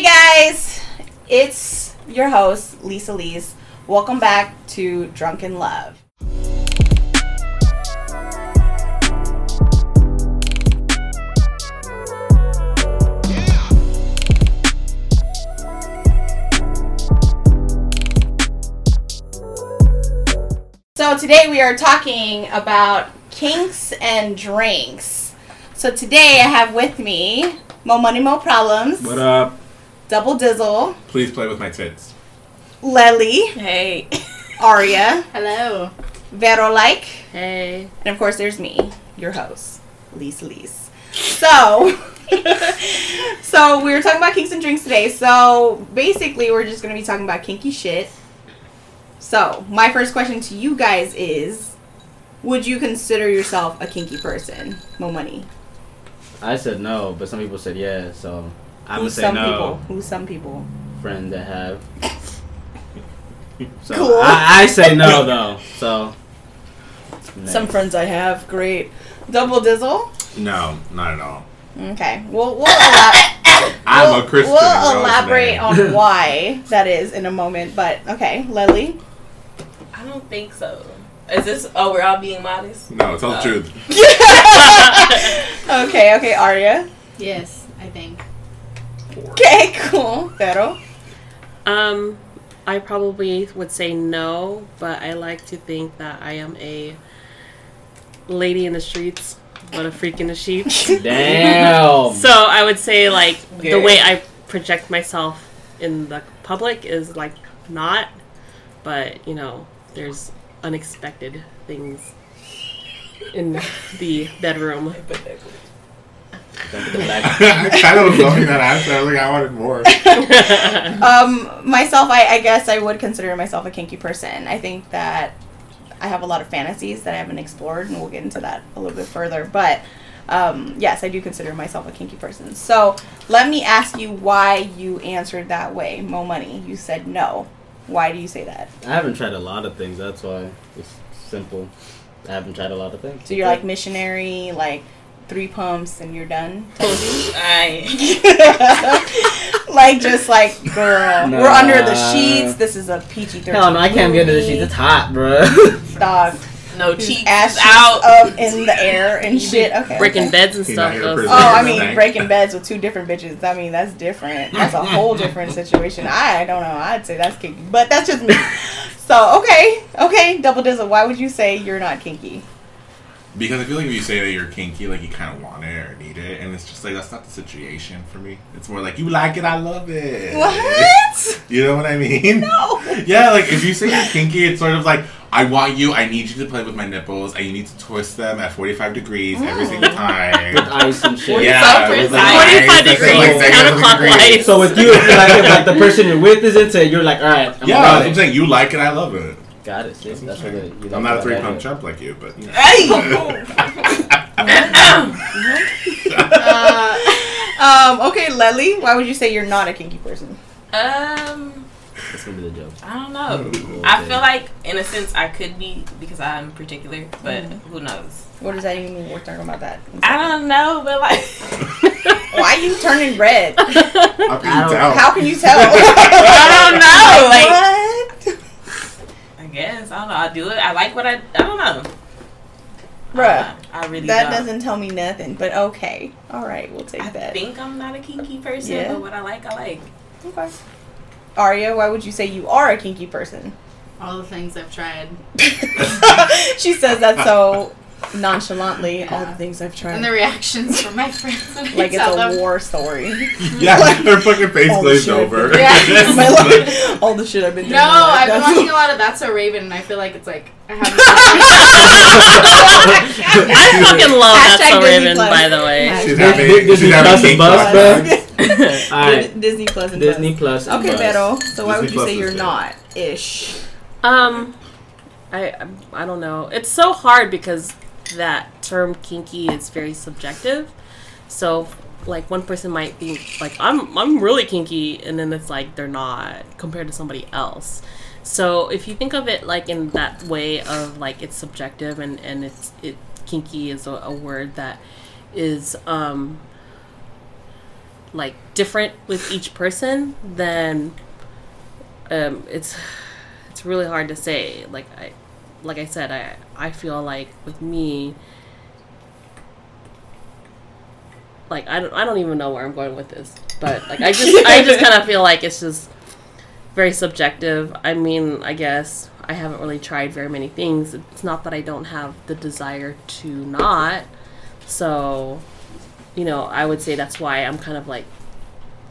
Hey guys, it's your host Lisa Lees. Welcome back to Drunken Love. So today we are talking about kinks and drinks. So today I have with me Mo Money Mo Problems, What up? Double Dizzle, Please play with my tits. Lely, Hey. Aria, Hello. Vero Like, Hey. and of course there's me, your host, Lise Lise. So, so we were talking about kinks and drinks today. So basically, we're just gonna be talking about kinky shit. So my first question to you guys is, would you consider yourself a kinky person? Mo money. I said no, but some people said yeah, so I'm gonna Who's say some no. people? Who's some people? Friends that have. So Cool. I, I say no though. So. Some friends I have. Great. Double Dizzle. No, not at all. Okay. We'll we'll, elab- I'm we'll, a Christian. we'll girls, elaborate man. on why that is in a moment. But okay, Lily. I don't think so. Is this? Oh, we're all being modest. No, tell the Uh, truth. Okay, okay, Arya. Yes, I think. Okay, cool. Pero. Um, I probably would say no, but I like to think that I am a lady in the streets, but a freak in the sheets. Damn. so I would say like the way I project myself in the public is like not, but you know, there's unexpected things in the bedroom. Don't put the black- I kind of was loving that answer. I was like, I wanted more. Um, myself, I, I guess I would consider myself a kinky person. I think that I have a lot of fantasies that I haven't explored, and we'll get into that a little bit further. But um, yes, I do consider myself a kinky person. So let me ask you why you answered that way. Mo money. You said no. Why do you say that? I haven't tried a lot of things. That's why it's simple. I haven't tried a lot of things. So you're like missionary, like three pumps, and you're done. Told you. I. like just like girl, Nah. we're under the sheets. This is a PG thirteen. Hell no, I can't be under the sheets. It's hot, bro. Dog. No Whose cheeks ass out. up in the air and shit. Okay. Breaking okay. beds and He's stuff. not here though, for so- his Oh, I mean, breaking beds with two different bitches. I mean, that's different. That's a whole different situation. I don't know. I'd say that's kinky, but that's just me. So okay, okay, double dizzle. Why would you say you're not kinky? Because I feel like if you say that you're kinky, like you kind of want it or need it, and it's just like that's not the situation for me. It's more like you like it, I love it. What? You know what I mean? No. Yeah, like if you say you're kinky, it's sort of like I want you. I need you to play with my nipples, and you need to twist them at 45 degrees every single mm. time. With ice and shit. yeah, with, like, 45 ice, that's degrees, like, exactly counterclockwise. So with you, if, like, if like the person you're with is into it, you're like, all right, I'm Yeah, about that's I'm saying. You like it, I love it. Got it. Sis. That's what it, you know, I'm not a three I pump chump like you, but you know. Um. Okay, Lely. Why would you say you're not a kinky person? Um, That's gonna be the joke. I don't know. Cool, I okay. feel like, in a sense, I could be because I'm particular, but who knows? What does that even mean? We're talking about that. I don't know, but like, Why are you turning red? How can you tell? How can you tell? I don't know. Like, what? I guess I don't know. I do it. I like what I. I don't know. Bruh. I really That don't. doesn't tell me nothing, but okay. All right, we'll take I that. I think I'm not a kinky person, Yeah. but what I like, I like. Okay. Arya, why would you say you are a kinky person? All the things I've tried. she says that so nonchalantly. All the things I've tried. And the reactions from my friends when I like it's tell a them. war story. Yeah, like, her fucking face All the glazed over. Yeah. My life- all the shit I've been through. No, in my life, I've been that's- watching a lot of That's So Raven, and I feel like it's like I have. I fucking love that Hashtag so Raven, Plus. by the way. She's Hashtag having, Disney she's having Plus and cake All right. Disney Plus and Disney Plus. Plus. Okay, Buzz. Vero. So why would you Plus say you're good. not ish? Um, I I don't know. It's so hard because that term kinky is very subjective. So like one person might think like I'm I'm really kinky, and then it's like they're not compared to somebody else. So if you think of it like in that way of like it's subjective and and it's it kinky is a, a word that is um like different with each person, then um, it's it's really hard to say. Like I like I said, I I feel like with me, like I don't I don't even know where I'm going with this, but like I just I just kind of feel like it's just very subjective. I mean, I guess I haven't really tried very many things. It's not that I don't have the desire to not. So, you know, I would say that's why I'm kind of like,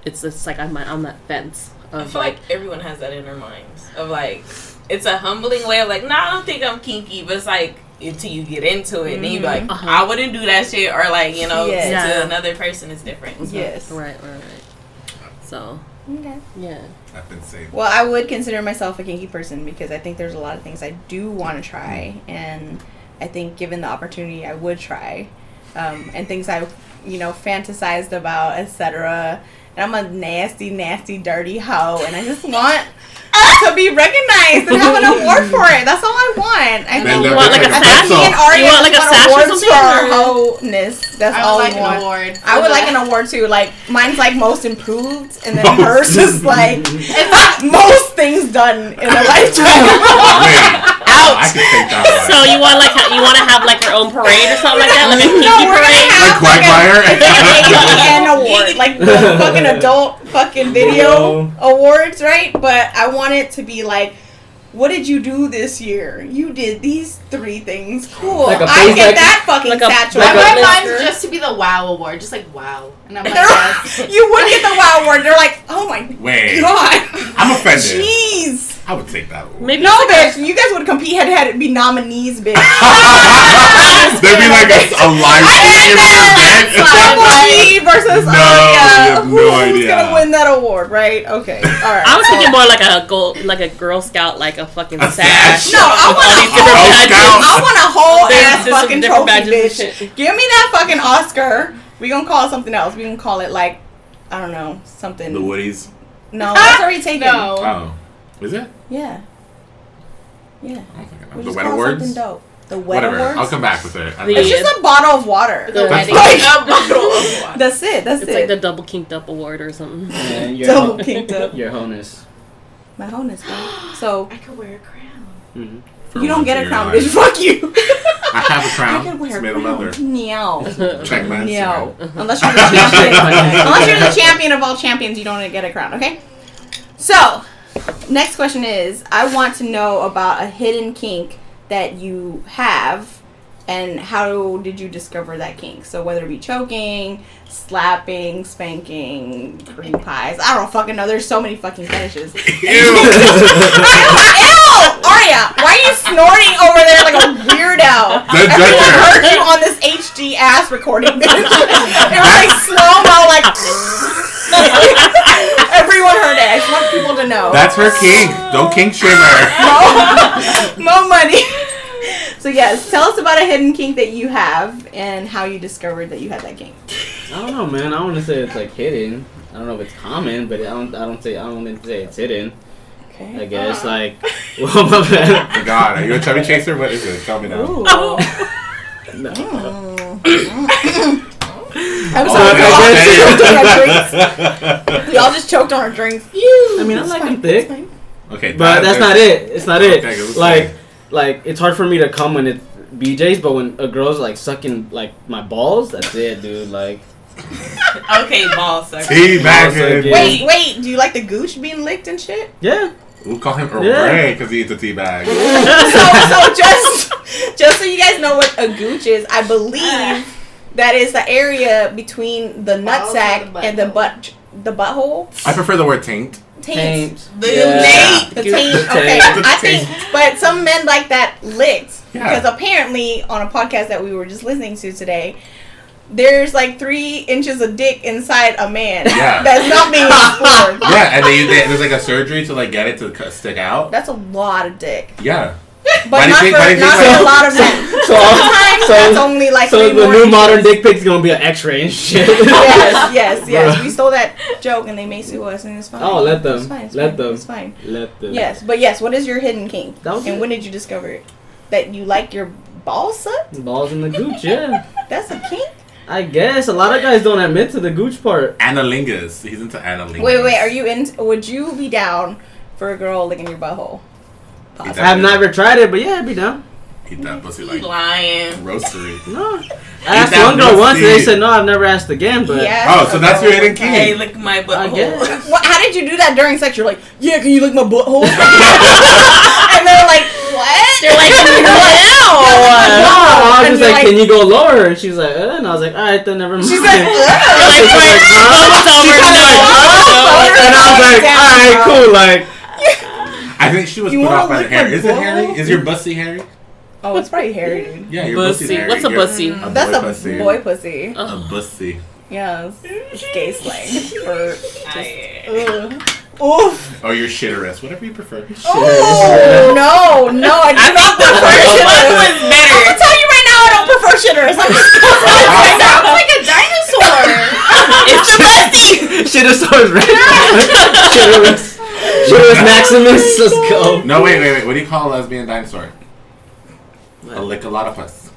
it's it's like I'm on that fence I of feel like, like everyone has that in their minds of like, it's a humbling way of like, nah, I don't think I'm kinky, but it's like until you get into it, and you be like, Uh-huh. I wouldn't do that shit, or like, you know, Yes. Yeah. to another person is different. So. Yes. right, right, right. So Okay. yeah, I've been saved. Well, I would consider myself a kinky person because I think there's a lot of things I do want to try, and I think given the opportunity, I would try, um, and things I, you know, fantasized about, etc. And I'm a nasty, nasty, dirty hoe, and I just want to be recognized and have an award for it. That's all I want. I Then think You want, like, there's a I think and Aria You want, like, a sash or awards for our something, or- hoe-ness. That's I all would like we want. an award. I would like an award too. Like mine's like most improved, and then hers is like most things done in a lifetime. Oh, Wait, I can take that so you want like you want to have like your own parade or something like that, like a kinky no, we're gonna parade. have Like Quagmire? an award, like the fucking adult fucking video awards, right? But I want it to be like. What did you do this year? You did these three things. Cool. Like a I get like- that fucking like a- satchel. I like want mine just to be the wow award, just like wow, and I'm like, yes. you would get the wow award. They're like, oh my Wait, god. I'm offended. Jeez. I would take that one. Maybe No, it's like bitch. You guys would compete head to head. It'd be nominees, bitch. There'd be like a, a live stream in your bed. Bumblebee versus No, Aria. you have no Who's idea. gonna win that award, right? Okay. All right. I was so- thinking more like a gold, like a Girl Scout, like a fucking A sash. sash. No, I with want all a these different Girl I want a whole There's ass just fucking trophy, bitch. shit. Give me that fucking Oscar. We gonna call it something else. We can call it like, I don't know, something. The Woodies. No, that's already taken. no. Oh, is it? Yeah. Yeah. I don't think I know. The just Wet Awards. something dope. The wet Whatever. awards. I'll come back with it. I The- mean, It's just a bottle of water. The That's wedding. fine. A bottle of water. That's it. That's It's it. It's like the double kinked up award or something. And your, Double ho- kinked up. your honus. My honest, man. So I could wear a crown. hmm for you don't get a crown, bitch. Fuck you. I have a I crown. I can wear It's a made of leather. Meow. Check my No. Unless you're the champion. Unless you're the champion of all champions, you don't get a crown, okay? So, next question is I want to know about a hidden kink that you have and how did you discover that kink? So, whether it be choking, slapping, spanking, cream pies. I don't fucking know. There's so many fucking fetishes. Ew. Ew! Aria, why are you snorting over there like a weirdo? That's Everyone right heard you on this HD ass recording. bitch. it was like slow mo, like. Everyone heard it. I just want people to know. That's her kink. Don't kink shame her. Mo money. So yes, tell us about a hidden kink that you have and how you discovered that you had that kink. I don't know, man. I don't want to say it's like hidden. I don't know if it's common, but I don't. I don't say. I don't want to say it's hidden. Okay. I guess like. Well, my bad. Oh God, are you a chubby chaser? What is it? Tell me now. Ooh. No. Mm. I'm Oh, sorry, we all okay. just choked on our drinks. We all just choked on our drinks. I mean, I It's like fine, them thick. Okay, but that's not it. It's not it. Okay, Like, see. like it's hard for me to come when it's BJ's, but when a girl's like sucking like my balls, that's it, dude. Like, Okay, ball sucker. Teabagging. Yeah. Wait, wait. Do you like the gooch being licked and shit? yeah. We'll call him Earl Yeah. Grey because he eats a tea bag. so, so just, just so you guys know what a gooch is, I believe that is the area between the Balls nutsack and the and the butt, the butthole. I prefer the word taint. Taint. Taint. The Yeah. Nate. The Gooch. taint. Okay, Taint. I think, but some men like that licked Yeah. because apparently on a podcast that we were just listening to today. There's like three inches of dick inside a man Yeah. that's not being explored. Yeah, and they, they, there's like a surgery to like get it to stick out. That's a lot of dick, Yeah. but Why not think- for why do you not for like- a lot of men. So, Sometimes so, that's only like so three the more new inches. modern dick pic's gonna be an X-ray and shit. yes, yes, yes. Bruh. We stole that joke and they may sue us and it's fine. Oh, let them. It's fine. It's Let fine. them. It's fine. Let them. Yes, but yes. What is your hidden kink? And it. when did you discover it? That you like your balls sucked? balls in the gooch. Yeah. That's a kink. I guess a lot of guys don't admit to the gooch part. Analingus. He's into analingus. Wait, wait. Are you in? Would you be down for a girl licking your butthole? I have never tried it, but yeah, I'd be down. Eat that pussy like lying. roastery. No, I asked one girl once, and they said no. I've never asked again, but Yeah. Oh, so that's your hidden key. Hey, lick my butthole. What, how did you do that during sex? You're like, yeah, can you lick my butthole? and they're like, what? They're like, No, I was And just like, like- "Can you go lower?" And she was like, uh, and I was like, "All right, then never mind." She's like, She "Ugh." was like, huh? and I was like, "All right, cool." Like, I think she was You put wanna off by the hair. my Is it hairy? butthole? Is your bussy hairy? Oh, it's probably hairy, dude. Yeah, your Bussy. pussy's hairy. What's a bussy? A That's boy a pussy. boy pussy. A bussy. Yeah, it's gay slang for I- ugh. Oof. Oh, or your shitteress, whatever you prefer. Oh no, no, I do not prefer What shitters. was I'm gonna tell you right now, I don't prefer shitters. I'm just It sounds like a dinosaur. It's the bestie. Shittosaurus Rex. Shittosaurus. Shittosaurus Maximus. Let's go. No, wait, wait, wait. What do you call a lesbian dinosaur? I lick a lickalotopus.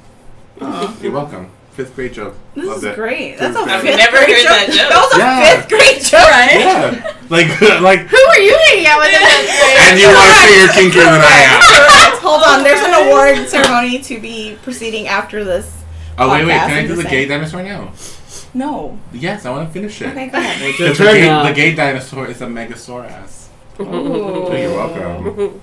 Oh. You're welcome. Fifth grade joke. This Loved is it. great. That's a I've fifth never grade heard joke. that joke. That was a Yeah. fifth grade joke, right? Yeah. Like, like, Who are you hanging out with in fifth grade? and you want to say you're kinkier than I am. Hold on, there's an award ceremony to be proceeding after this. Oh, wait, wait. Podcast, Can I I'm do just the saying. gay dinosaur now? No. Yes, I want to finish it. Okay, go ahead. It's The, turn gay, now. the gay dinosaur is a megasaurus. Ooh. Oh, you're welcome.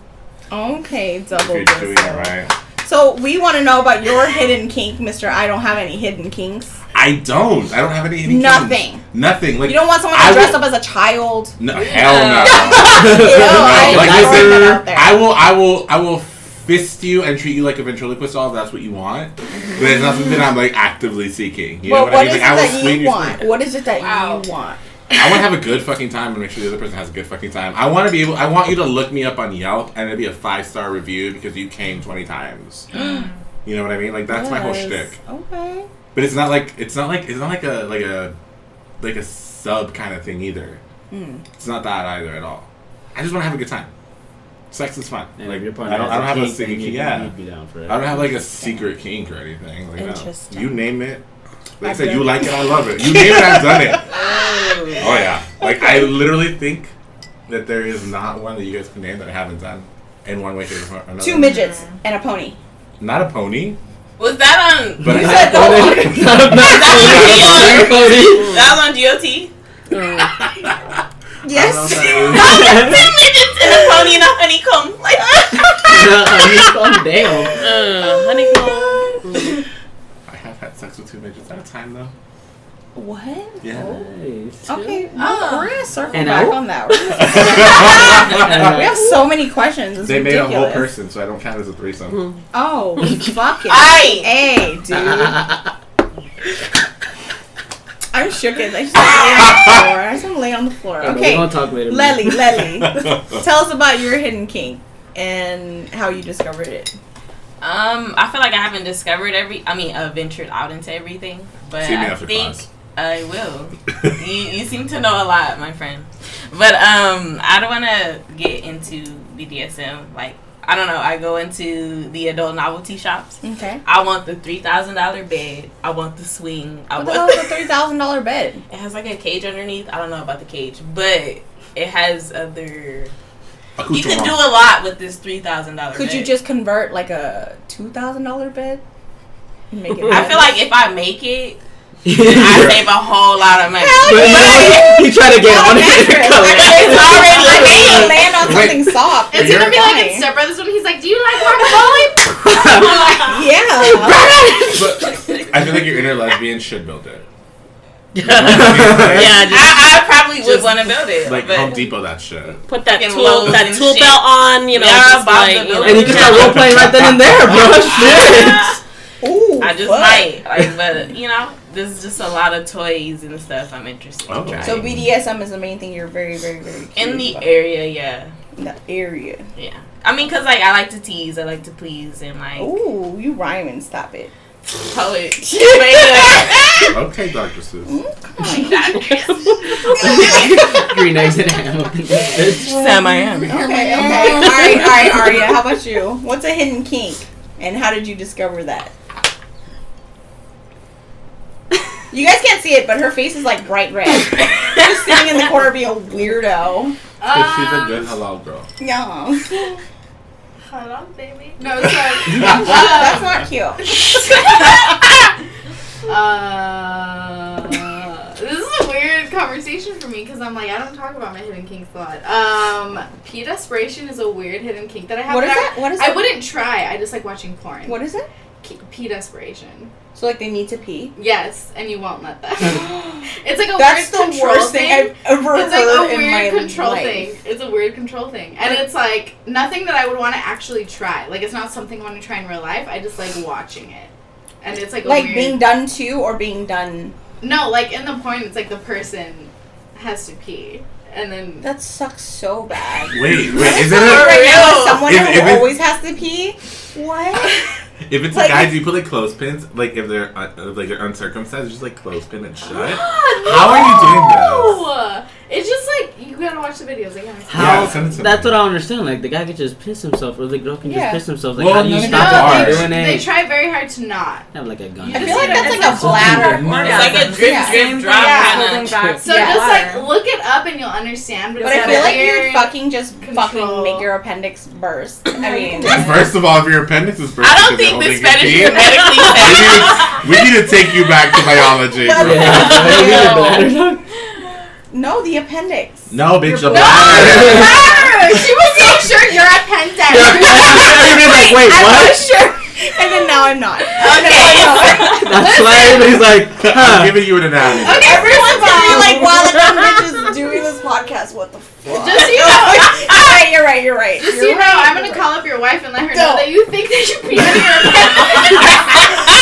Okay, double You're doing it whistle. right. So we want to know about your hidden kink, Mister. I don't have any hidden kinks. I don't. I don't have any. any kinks. Nothing. Nothing. Like You don't want someone I to dress will- up as a child. No, hell no. Ew, I, like I listen, put that out there. I will, I will, I will fist you and treat you like a ventriloquist doll if that's what you want. But it's not something I'm like actively seeking. You know Well, what I what mean? is Like, I it will that you want? What is it that Wow. you want? I want to have a good fucking time and make sure the other person has a good fucking time. I want to be able. I want you to look me up on Yelp and it'd be a five star review because you came twenty times. you know what I mean? Like that's my whole Yes. shtick. Okay. But it's not like it's not like it's not like a like a like a sub kind of thing either. Mm. It's not that either at all. I just want to have a good time. Sex is fun. And like if your partner I don't, I don't have a kink, then secret you'd- yeah. you'd be down for it. I don't have like a secret kink or anything. Like no. Interesting. You name it. Like I said, you like it, I love it. You name it, I've done it. Oh. Oh yeah. Like I literally think that there is not one that you guys can name that I haven't done in one way, shape, or another. Two midgets and a pony. Not a pony, Was that on? but You said no one. Not- not- That was on GOT. Yes. Two midgets and a pony and a honeycomb. Like, Honeycomb, damn. Uh, honeycomb. I have had sex with two midgets at a time though. what? Yeah. Oh. Nice. Okay, Oh. we're gonna circle And back out? on that. We're gonna- we have so many questions. It's They made a ridiculous. whole person, so I don't count as a threesome. Hmm. Oh, fuck it. Aye. Hey, dude. I'm shook. I just want to lay on the floor. I just want to lay on the floor. We're Okay, gonna talk later. Lely, Lely, tell us about your hidden kink and how you discovered it. Um, I feel like I haven't discovered every. I mean, uh, ventured out into everything, but See me I after think class. I will. you you seem to know a lot, my friend. But um, I don't want to get into BDSM. Like I don't know. I go into the adult novelty shops. Okay. I want the three thousand dollar bed. I want the swing. I What the want. hell is a three thousand dollar bed? it has like a cage underneath. I don't know about the cage, but it has other. You can do a lot with this three thousand dollar. Could you just convert like a two thousand dollar bed? And make it. I feel like if I make it, I save a whole lot of money. Hell you, know, you try to get on it. It's already like Wait. you land on something soft. It's You're gonna be like in fine. Step Brothers when he's like, "Do you like Mark Foley?" Yeah. But I feel like your inner lesbian should build it. Yeah, I, just I probably would want to build it. Like but Home Depot, that shit. put that tool, loads that tool shit. belt on. You know, Yeah, just like the you know, And you can start role playing right then and there, bro. Shit. Ooh, I just fuck. might. Like, but you know, there's just a lot of toys and stuff I'm interested Oh. in trying. So BDSM is the main thing you're very, very, very in the about. area, yeah, in the area. yeah. I mean, cause like I like to tease, I like to please, and like Ooh, you rhyming? Stop it. Poet. But, Okay, Dr. Seuss. Green eggs and ham up in this bitch. Sam, I am. Okay, okay. all right, all right, Arya. How about you? What's a hidden kink, and how did you discover that? You guys can't see it, but her face is like bright red. Just sitting in the corner being a weirdo. Because she's a Um, good halal girl. Yeah. Hold on, baby. No, sorry. That's not cute. Uh, this is a weird conversation for me because I'm like I don't talk about my hidden kinks a lot. Um, pee desperation is a weird hidden kink that I have. What is but I- that? What is I that? wouldn't try. I just like watching porn. What is it? Ke- pee desperation? So like they need to pee. Yes, and you won't let them. it's like a That's weird the worst thing I've ever It's like heard a in my weird control life. thing. It's a weird control thing, and it's like nothing that I would want to actually try. Like it's not something I want to try in real life. I just like watching it, and it's like a Like weird, being done to or being done. no, like in the point, it's like the person has to pee, and then That sucks so bad. Wait, wait, is telling it you a, right now, real? someone If- who if always has to pee? What? if it's Like- a guy, do you put like clothespins? Like if they're uh, like they're uncircumcised, just like clothespin and shut. How are you doing this? It's just like you gotta watch the videos. I gotta How? Yeah, send it to that's me. what I understand. Like the guy could just piss himself, or the girl can Yeah. just piss themselves. Like Well, how do you no, stop no, it they- from doing They try very hard to not. Have like a gun. I feel like that's like a bladder. something It's like a drip, Yeah. drip, drop Yeah. kind Holding of. back. So Yeah. just like look it up and you'll understand. But, But I feel like you'd fucking just control. fucking make your appendix burst. I mean, First of all, if your appendix is burst, I don't think this fetish is medically we, need to, we need to take you back to biology. no, the appendix. No, bitch, the No! bladder. Bladder! she was so sure you're appendix. Everybody's like, wait, I what? was sure, and then now I'm not. Okay. That's why everybody's like, I'm giving you an anatomy. Okay, everyone's gonna be like, "Wow, that dumb bitch is doing this podcast. What the fuck?" Just so you know, you're right. You're right. You're right. just so you're you know, right, I'm gonna call up your wife and let her Don't. know that you think that you peed in your appendix.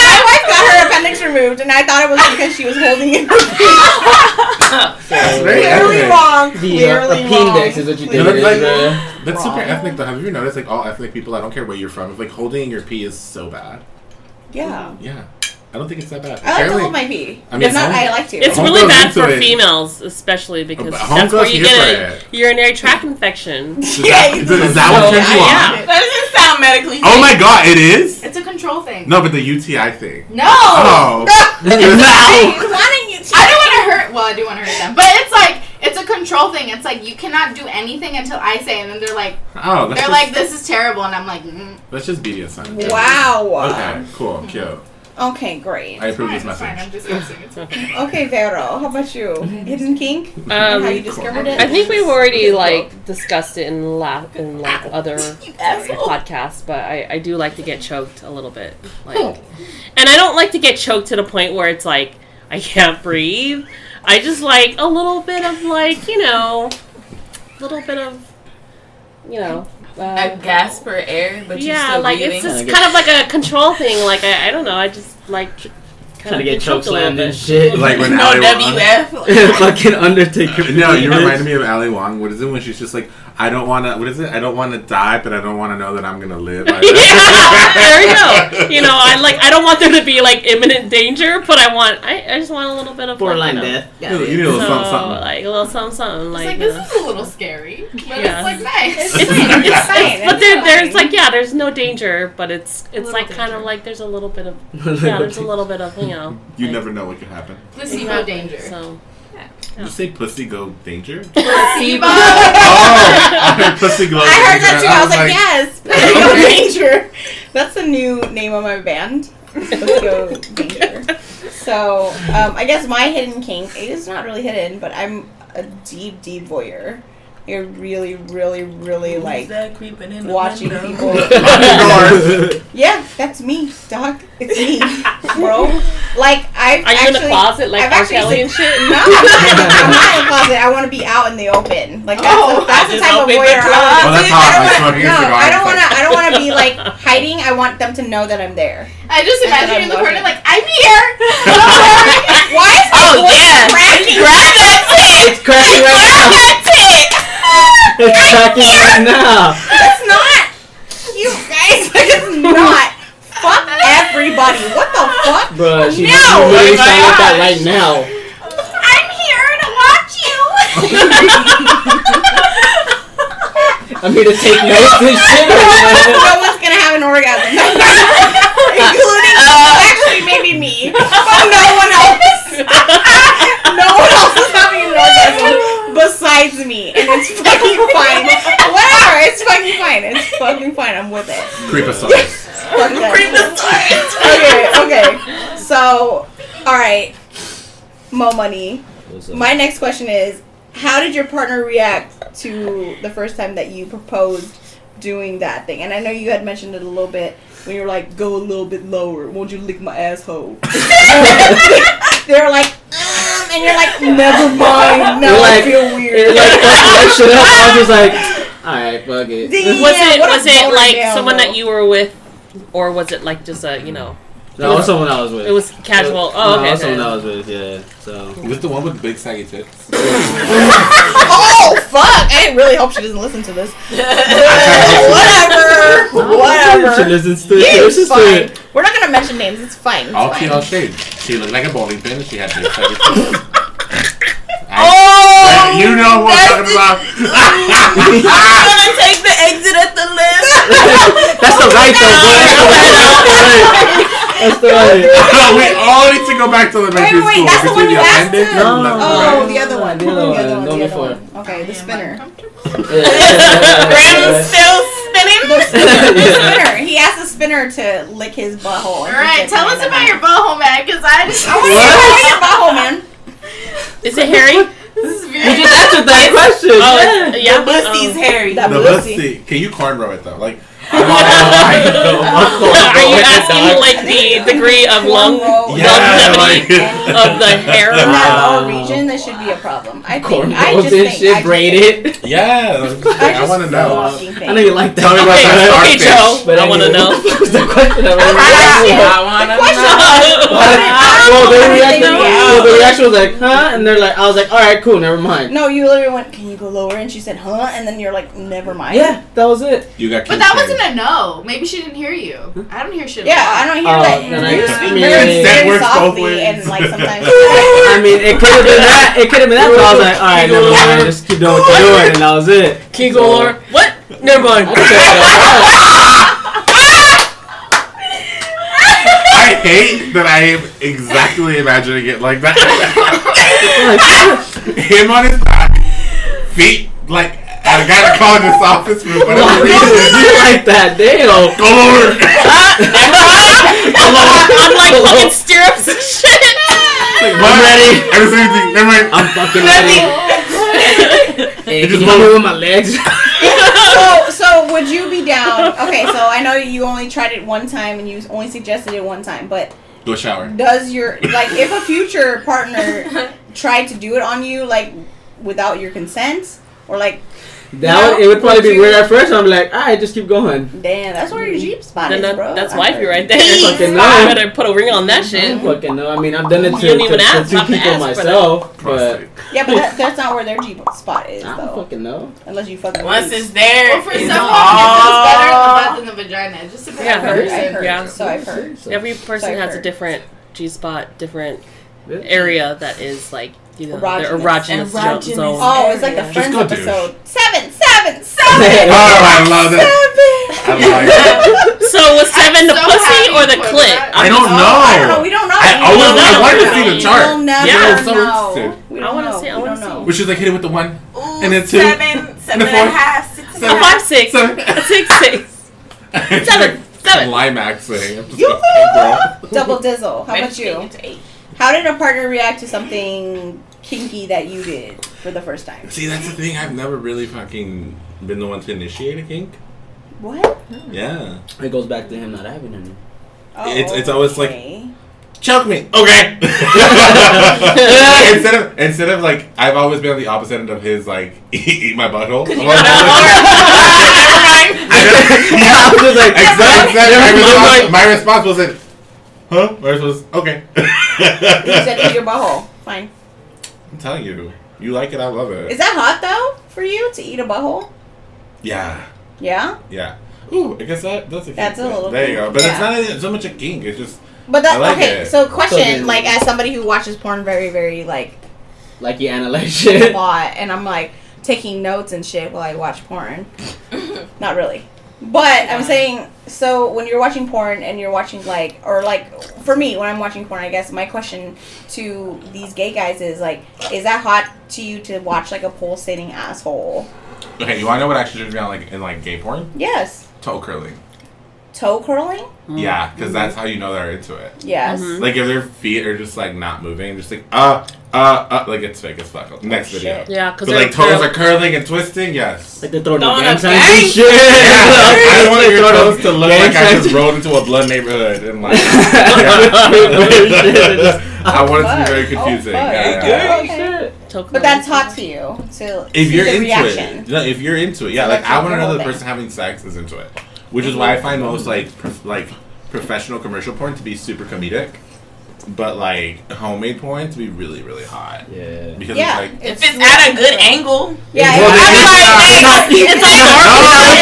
My wife got her appendix removed, and I thought it was because she was holding it. That's very Clearly ethnic. wrong. The uh, Clearly wrong. appendix is what you think No, it is, like- bro. That's super Wrong. ethnic though. Have you noticed like all ethnic people, I don't care where you're from, if like holding your pee is so bad. Yeah, Yeah. I don't think it's that bad. I like to Apparently- hold my pee. I mean, if not, some- I like to. It's Home really bad for it. females, especially because But home that's where you get for a urinary tract infection. Is Yeah, that, you is, is do. that what turns you yeah. on? That doesn't sound medically Oh my god, it is? It's a control thing. No, but the UTI thing. No. Oh. Why don't you? I don't want to hurt. Well, I do want to hurt them, but it's like it's a control thing. It's like you cannot do anything until I say, and then they're like, Oh, that's they're just, like, this is terrible, and I'm like, mm, that's just BDSM. Wow. Okay, cool, cute. Okay, great. I approve this it's fine. I'm message. discussing. It's okay. Okay, Vero, how about you? Hidden kink? Um, how you discovered it? I think we've already like discussed it in la- in like other podcasts, but I, I do like to get choked a little bit, like, and I don't like to get choked to the point where it's like I can't breathe. I just like a little bit of like you know, little bit of you know. A Uh, gasp for air, but you're yeah, still like breathing. it's just Kinda like a control thing. Like I, I don't know. I just like kind Trying of to get get choke choked a slammed and shit. Like when no Ali Wong- WF. Fucking Undertaker. No, you reminded me of Ali Wong. What is it when she's just like, I don't want to. What is it? I don't want to die, but I don't want to know that I'm gonna live. yeah, there you go. You know, I like. I don't want there to be like imminent danger, but I want. I, I just want a little bit of Borderline like, you know, death. You need a little So, something, something. like a little something, something. It's Like, like this know. is a little scary, but Yeah. it's like nice. It's fine. It's fine. but It's there, there's like yeah, there's no danger, but it's it's little like kind of like there's a little bit of yeah, there's a little bit of you know. You like- never know what could happen. Placebo danger. So Did you say pussy go danger? Placebo. oh, I heard pussy go I heard that too. I was like, yes. Let's go danger. That's the new name of my band. Let's go danger. So um, I guess my hidden kink is not really hidden, but I'm a deep, deep voyeur. I really, really, really like creeping in watching people. Yeah, that's me, dog. It's me, bro. Like I've are you actually, in the closet like I've R. actually Kelly and shit? No, I'm not, I'm not in the closet. I want to be out in the open. Like that's, Oh, the, that's the type of opened the voyeur. I closet. Oh, that's I hot. don't wanna- smoking no. I don't want to. I don't want to be like hiding. I want them to know that I'm there. I just imagine then you in the I'm corner like, I'm here. Why is my Oh, yeah. cracking? Grab that tit! It's cracking right now. That tit! It's cracking right now. It's not. You guys, it's not. Fuck everybody. What the fuck? Bro, she, No! you really Oh my sound like that right now. I'm here to watch you. I'm here to take notes and shit. no one's gonna have an orgasm, including uh, actually maybe me, but no one else. Besides me, and it's fucking fine. Whatever, it's fucking fine. It's fucking fine. I'm with it. Creeposaurus. Fuck that. okay, okay. So, all right, Mo Money. What's up? My next question is, how did your partner react to the first time that you proposed doing that thing? And I know you had mentioned it a little bit when you were like, "Go a little bit lower. Won't you lick my asshole?" They're like, and you're like, "Never mind. Now You're I like- feel It weird." was like fucking that shit up. I was just like, alright, fuck it. Damn. Was Yeah, it was it like down, someone though. that you were with, or was it like just a you know? No, it was someone I was with. It was casual. Oh, no, Oh, it okay. was okay. someone I was with, yeah. So. Is this the one with the big saggy tits? oh fuck! I really hope she doesn't listen to this. Whatever. Whatever. She Whatever. listens to it. She Yeah, listens to fine. it. We're not gonna mention names. It's fine. It's All fine. tea, all shade. She looked like a bowling pin. She had big saggy tits. Oh, you know what I'm talking about. I'm gonna take the exit at the left. That's the right though, boy. That's the right. That's the right. we all need to go back to elementary Wait, wait, school. that's the one Between you asked appendix him? and No. Oh, right. the other one. The other one, The the other one one. before. Okay, the spinner. Rim still spinning. The spinner. He asked the spinner to lick his butthole. All right, tell us about your butthole, man, because I just. I want to see about your butthole, man. Is it hairy? This You just answered that question. Oh, yeah. it's- yeah. Pussy's um, Oh. hairy. That No, pussy. let's see. Can you cornrow it though? Like, I Are you asking like the degree of lung Cornrow. Yeah, longevity like- of the hair? In that Wow. lower region, that should be a problem. I think. I Cornrows just and think. shit, I just braided. yeah. I, I, just want to know. I know you like that. Tell me about Okay, that okay. Joe. But I want to know. what was the question? I I remember. wanna Question. know. well, the did reaction, they react? well, the reaction was like, huh? And they're like, I was like, all right, cool, never mind. No, you literally went. Can you go lower? And she said, "Huh?" And then you're like, "Never mind." Yeah, that was it. You got. But that wasn't a no. Maybe she didn't hear you. I don't hear shit. Yeah, I don't hear Oh, uh, that. then I- you I speak mean- very, very softly, and like sometimes. I mean, it could have been that. It could have been that. But I was like, all right, never mind. Just keep doing what you're doing, and that was it. Can you? What? Never mind. I I hate that I am exactly imagining it like that. Him on his back, feet like at a gynecologist's office for whatever reason. you like that? Damn. Go over. I'm like fucking stirrups and shit. I'm ready. Ever seen anything? Never mind. I'm fucking ready. Hey, It just you help me with my legs? so, so would you be down? Okay, so I know you only tried it one time, and you only suggested it one time, but Go shower. does your like if a future partner tried to do it on you like without your consent or like That would, it would probably be weird at first. I'm like, all right, just keep going. damn that's where your G spot Then is that, bro that's I wifey heard. right there. Fucking You no. better put a ring on that shit. don't fucking know. I mean, I've done it You to, don't to, even to ask, two people ask for myself, but yeah but that, that's not where their G spot is I don't though fucking know. unless you fucking Once lose. it's there, Well, for it's some all- women, it feels better in the oh. butt than the vagina. Just depends Yeah, on heard, person. I've heard. Yeah. so I've heard Every person I've has a different G spot, different area that is like you know Erogenous. erogenous, Erogenous. zone. oh it's like the Just friends go, dude. episode seven seven seven Oh, I love it. seven I like it. So was seven the so pussy or the for clit? I don't know. I don't know. We don't know. I We always don't I know. wanted to see the We chart. will never Yeah. I'm so know. We I don't wanna see- I We wanna know. see. We should like hit it with the one. Ooh, And then two. seven, seven And and then a four. half, six Seven. A five six, Seven. a six six. Seven. Seven. Climaxing. I'm just Yoo-hoo! like, hey, girl. Double dizzle. How about you? it to eight. How did a partner react to something kinky that you did for the first time? See, that's the thing. I've never really fucking been the one to initiate a kink. What? Yeah. It goes back to him not having any. Oh, It's- it's always like- Choke me. Okay. instead of instead of like I've always been on the opposite end of his like eat my butthole. I'm like, yeah. I was like, Exactly. Never My, response, my response wasn't, huh? My response was, okay. You said eat your butthole. Fine. I'm telling you, you like it, I love it. Is that hot though for you to eat a butthole? yeah, Yeah. yeah. Ooh, I guess that that's a kink. That's a little There you go. But yeah. it's not even so much a kink. It's just But that I like okay. it. So question, then- like as somebody who watches porn very, very like like you analyze a lot, and I'm like taking notes and shit while I watch porn. Not really. But I'm saying, so when you're watching porn and you're watching like, or like, for me, when I'm watching porn, I guess my question to these gay guys is like, is that hot to you to watch like a pulsating asshole? Okay, you want to know what actually turns me on like in like gay porn? Yes. Toe curling. Toe curling? Yeah, because that's how you know they're into it. Yes. Mhm. Like if their feet are just like not moving, just like uh uh uh, like it's fake as fuck. Next Oh, video. Yeah, because like toes are curling and twisting, yes. Like they're throwing Throwing the gang a signs and shit. I don't want Like your throwing toes to look like I just rolled into a blood neighborhood and like I want it to be very Oh, confusing. fuck. yeah, yeah. Okay. Shit. But that's hot to you. So If see you're the into reaction. it, no, if you're into it, yeah. So Like I want to know the person having sex is into it, which is why I find most like prof- like professional commercial porn to be super comedic, but like homemade porn to be really really hot Yeah. because Yeah. it's like If it's at a good angle, Yeah, Well, it's- it's I'm not- like, It's like horrible. Like,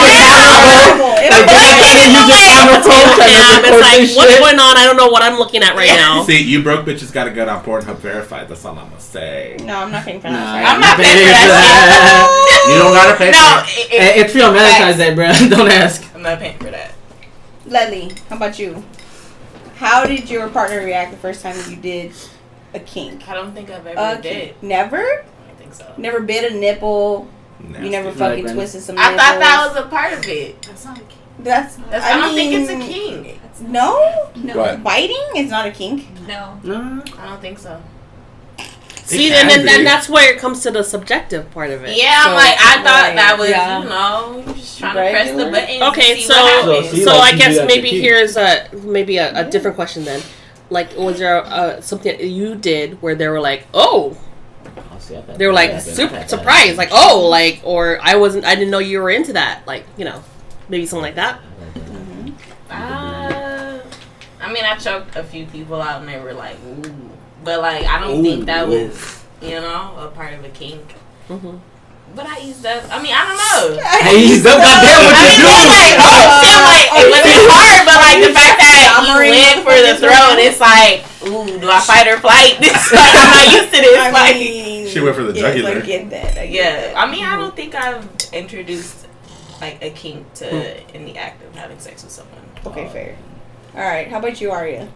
It's they're you just on the phone trying to Yeah, record it's like, what's shit. going on? I don't know what I'm looking at right now. see you broke bitches got to get on Pornhub verified. That's all I'm gonna say. No, I'm not paying for that. Nah. I'm not paying for that You don't gotta pay. no, for it. it, it's free on Valentine's Day, bro. Don't ask. I'm not paying for that. Leslie, how about you? How did your partner react the first time you did a kink? I don't think I've ever A did. kink. Never? I don't think so. Never bit a nipple. Nasty. You never fucking when- twisted some I thought that was a part of it. That's not a kink. That's. That's, I, I, don't think it's a mean, kink. No, No. What? biting is not a kink. No. No. I don't think so. See, It and can then and that's where it comes to the subjective part of it. Yeah, So- I'm like I thought right, that was yeah. you know just trying to press the button. Okay, to see so what So, happens. see, so like, I guess maybe here's a maybe a, a different question then. Like, was there uh, something you did where they were like, oh, I'll see, they were like super surprised, like, oh, like, or I wasn't, I didn't know you were into that, like, you know, maybe something like that. Uh, I mean, I choked a few people out and they were like, ooh. But, like, I don't Ooh, think that was, you know, a part of a kink. hmm But I used up. I mean, I don't know. I he's up. Goddamn, what I you mean, doing? like, oh, shit, like, it wasn't hard, but, like, the fact that you went for the throat, it's like, ooh, do I fight or flight? It's like, I'm not used to this. I like, mean, She went for the yes, jugular. I get that. I get yeah. that. I mean, I don't think I've introduced, like, a kink to in the act of having sex with someone. Okay, fair. All right, how about you, Aria?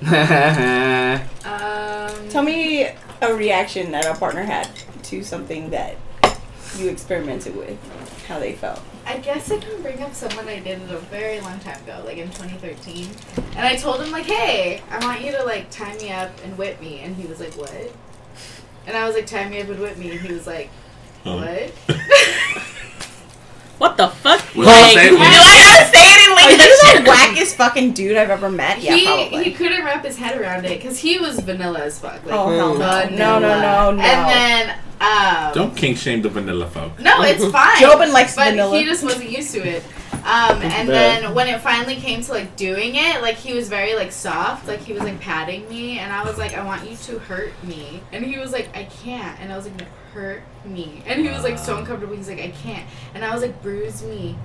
Um. Tell me a reaction that a partner had to something that you experimented with, how they felt. I guess I can bring up someone I did it a very long time ago, like in 2013. And I told him like, "Hey, I want you to like tie me up and whip me." And he was like, "What?" And I was like, "Tie me up and whip me." And he was like, Huh. "What?" What the fuck? Was Like, it Do I gotta say it in Are English? you the wackest fucking dude I've ever met? Yeah, he probably. he couldn't wrap his head around it because he was vanilla as fuck. Like, oh hell no! No no no no. And then um. Don't kink shame the vanilla folk. No, it's fine. Jobin likes but vanilla. he just wasn't used to it. Um, and then when it finally came to like doing it, like he was very like soft, like he was like patting me, and I was like, I want you to hurt me, and he was like, I can't, and I was like, no, hurt me, and he was like so uncomfortable. He's like, I can't, and I was like, bruise me,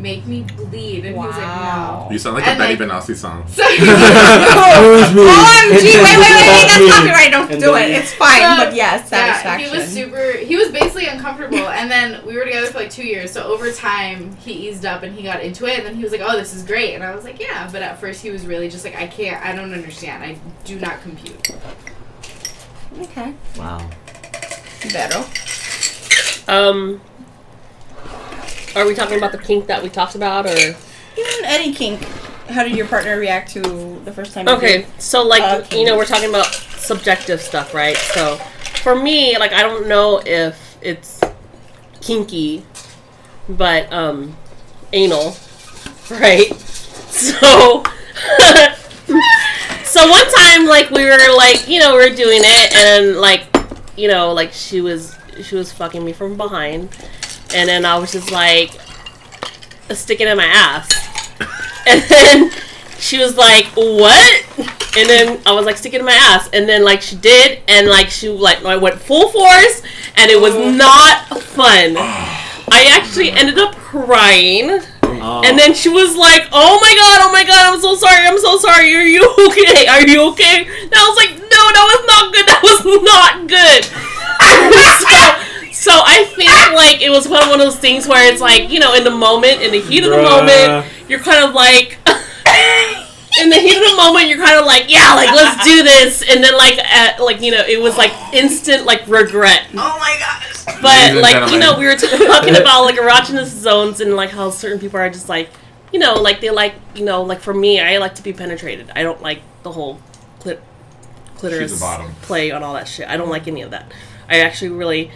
make me bleed, and he was like, Wow. You sound like And a Benny like- Benassi song. no. So, Bruise me. OMG! Wait, wait, wait, wait! That's Me. copyright. Don't And do then- it. It's fine. So, but yes, yeah, he was super. He was basically uncomfortable, and then we were together for like two years. So over time, he eased up and he got into it. And then he was like, "Oh, this is great," and I was like, "Yeah." But at first, he was really just like, "I can't. I don't understand. I do not compute." okay. Wow. Better. Um, are we talking about the kink that we talked about, or Even Eddie Kink. How did your partner react to the first time? you okay? did? So like Uh, you know, we're talking about subjective stuff, right? So for me, like I don't know if it's kinky, but um, anal, right? So. So one time, like we were like, you know, we are doing it, and like, you know, like she was she was fucking me from behind, and then I was just like, sticking in my ass, and then she was like, "What?" And then I was like, sticking in my ass, and then like she did, and like she like I went full force, and it was oh. not fun. I actually ended up crying. Oh. And then she was like, "Oh my god, oh my god, I'm so sorry, I'm so sorry. Are you okay? Are you okay?" And I was like, "No, that was not good. That was not good." so, So I think like it was one one of those things where it's like you know in the moment, in the heat of the Bruh. moment, you're kind of like. In the heat of the moment, you're kind of like, yeah, like let's do this, and then like, at, like you know, it was like instant like regret. Oh my gosh. But Ladies and like you know, we were t- talking about like erogenous zones and like how certain people are just like, you know, like they like you know, like for me, I like to be penetrated. I don't like the whole clit- clitoris the play on all that shit. I don't like any of that. I actually really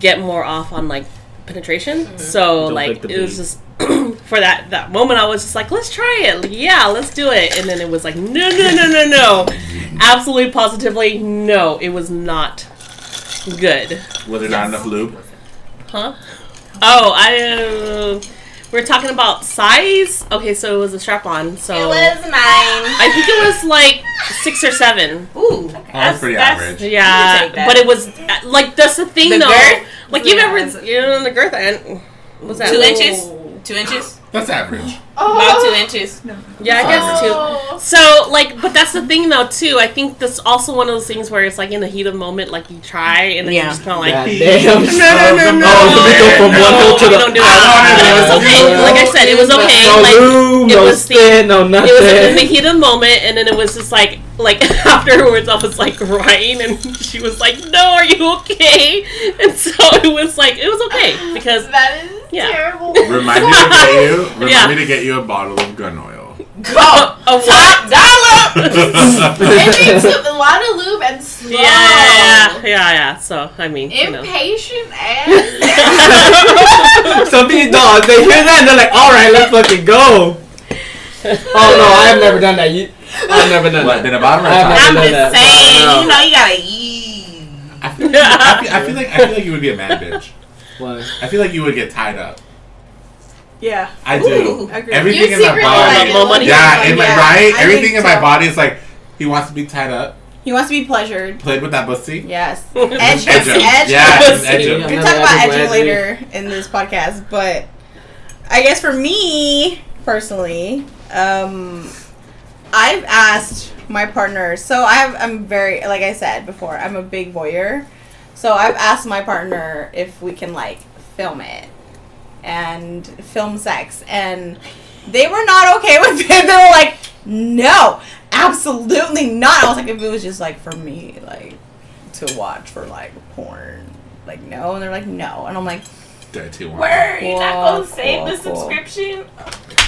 get more off on like penetration. So Don't like click the it was just for that that moment I was just like, let's try it. Like, yeah, let's do it. And then it was like, no, no, no, no, no. Absolutely positively no. It was not good. Was there not enough lube? Huh? Oh, I. Uh, we're talking about size. Okay, so it was a strap on. So It was nine. I think it was like six or seven. Ooh, that's pretty average. Yeah, but it was like that's the thing The though. girth? Like you Yeah. never, you know, the girth and what's that? two inches. Two inches. That's average. About two oh. inches. Yeah, I guess two. Oh. So like, but that's the thing though too. I think that's also one of those things where it's like in the heat of the moment, like you try and then Yeah. you just kind of like. God damn. No, no, no, no. Oh, so we go from one hole to the don't do it. But ah, it was okay. Like I said, it was okay. No Like lube, it no was the- spit, no it was in the heat of the moment, and then it was just like, like afterwards, I was like crying, and she was like, "No, are you okay?" And so it was like, it was okay because That is Yeah. terrible. Remind me to get you. Remind Yeah. me to get you a bottle of gun oil. Go. a what? Dollar. it takes a lot of lube and slow. Yeah, yeah, yeah, yeah, yeah. So I mean, you know. Impatient ass. Some people, no, they hear that and they're like, all right, let's fucking go. Oh no, I have never done that. You, I've never done What? that. Then a bottle or I top? have I'm just that. saying. No. You know, you gotta eat. I feel, like, I, feel, I feel like I feel like you would be a mad bitch. Why? I feel like you would get tied up. Yeah. I do. Ooh. Everything You in my body. like low money? Yeah, in my Yeah, right. I Everything think in my body is like he wants to be tied up. He wants to be pleasured. Played with that pussy. Yes. Edge Edge, Edge edge, edge. Yeah, Pussy. edge him. We can talk about Edge edging edge later in this podcast, but I guess for me personally, um, I've asked my partner. So I've, I'm very, like I said before, I'm a big voyeur. So I've asked my partner if we can like film it and film sex, and they were not okay with it. They were like, "No, absolutely not." I was like, "If it was just like for me, like to watch for like porn, like no," and they're like, "No," and I'm like, Dirty one. Word. You're not gonna save the cool, cool. subscription.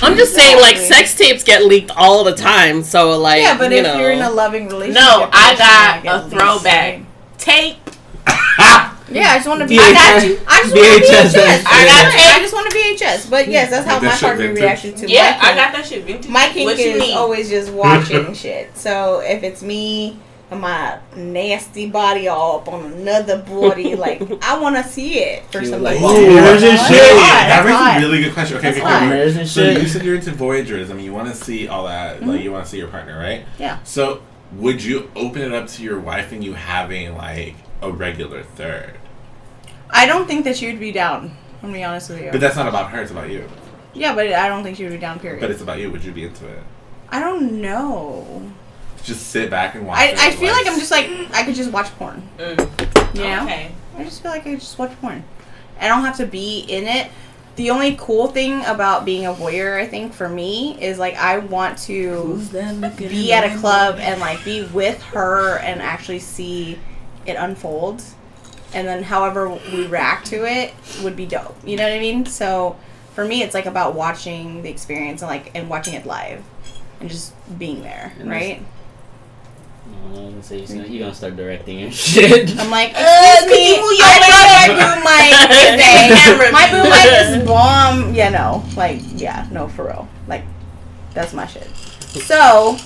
I'm just saying, like, sex tapes get leaked all the time. So, like, "Yeah, but you if know. you're in a loving relationship, No, I got a throwback tape. Ah! Yeah, I just want to be. VHS. I got you. I just want to VHS. VHS. I got I just want to VHS. But yes, that's how That my shit partner vintage? reacted to me. Yeah, my I got that shit vintage. My kink what you is mean? always just watching shit. So if it's me and my nasty body all up on another body, like I want to see it for She was somebody. like, else. "Ooh, there's That's shit." that that's raises a really good question. Okay, That's okay, hot. okay. So you said you're into voyagers. I mean, You want to see all that. Like mm-hmm. you want to see your partner, right? Yeah. So would you open it up to your wife and you having like a regular third? I don't think that she would be down. I'm gonna be honest with you. But that's not about her. It's about you. yeah, but I don't think she would be down. Period. But it's about you. Would you be into it? I don't know. Just sit back and watch. I, I feel like I'm just like I could just watch porn. Mm. You know? Okay. I just feel like I could just watch porn. I don't have to be in it. The only cool thing about being a voyeur, I think, for me, is like I want to be at a club and like be with her and actually see it unfold. And then however we react to it would be dope. You know what I mean? So for me it's like about watching the experience and like and watching it live and just being there, And right? I was gonna say, you're gonna, you're gonna start directing and shit. I'm like, Uh, excuse could me, you move your I leg? thought my boom mic today. My view. boom mic is bomb. Yeah, no, like, yeah, no, for real. Like, that's my shit. So,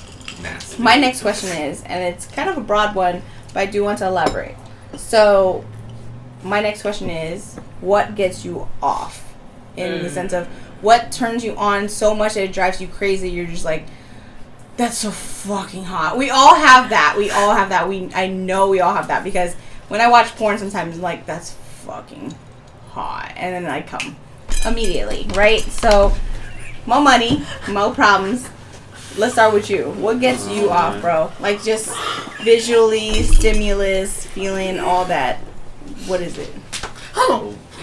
my next question is, and it's kind of a broad one, but I do want to elaborate. So, my next question is, what gets you off? In the Mm. sense of what turns you on so much that it drives you crazy. You're just like, that's so fucking hot. We all have that. We all have that. We I know we all have that because when I watch porn, sometimes I'm like, that's fucking hot, and then I come immediately, right? So, more money, more problems. Let's start with you. What gets you off, bro? Like just visually, stimulus, feeling, all that. What is it? Oh.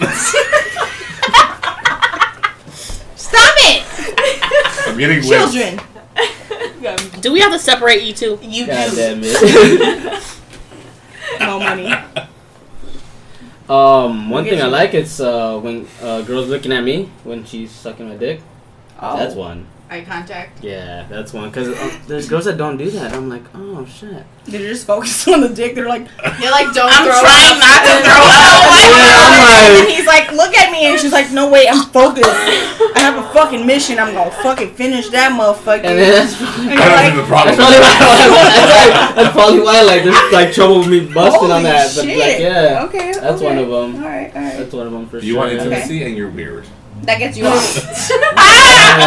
Stop it, I'm getting whipped. children. Do we have to separate you two? You God do. damn it. No money. um, one Look thing I like it's uh when uh girls looking at me when she's sucking my dick. Oh, That's one. Eye contact. Yeah, that's one. Cause uh, there's girls that don't do that. I'm like, oh shit. They're just focused on the dick. They're like, they're like, don't I'm throw trying up. not to throw up. Yeah, and like, he's like, look at me, and she's like, no wait, I'm focused. I have a fucking mission. I'm gonna fucking finish that motherfucker. and then that's, And I don't like, think the problem. that's probably why. That's, that's probably why like there's like trouble with me busting on Holy that. But shit. like yeah, Okay. that's okay. one of them. All right, all right. That's one of them for You sure. want yeah. intimacy and you're weird. That gets you off.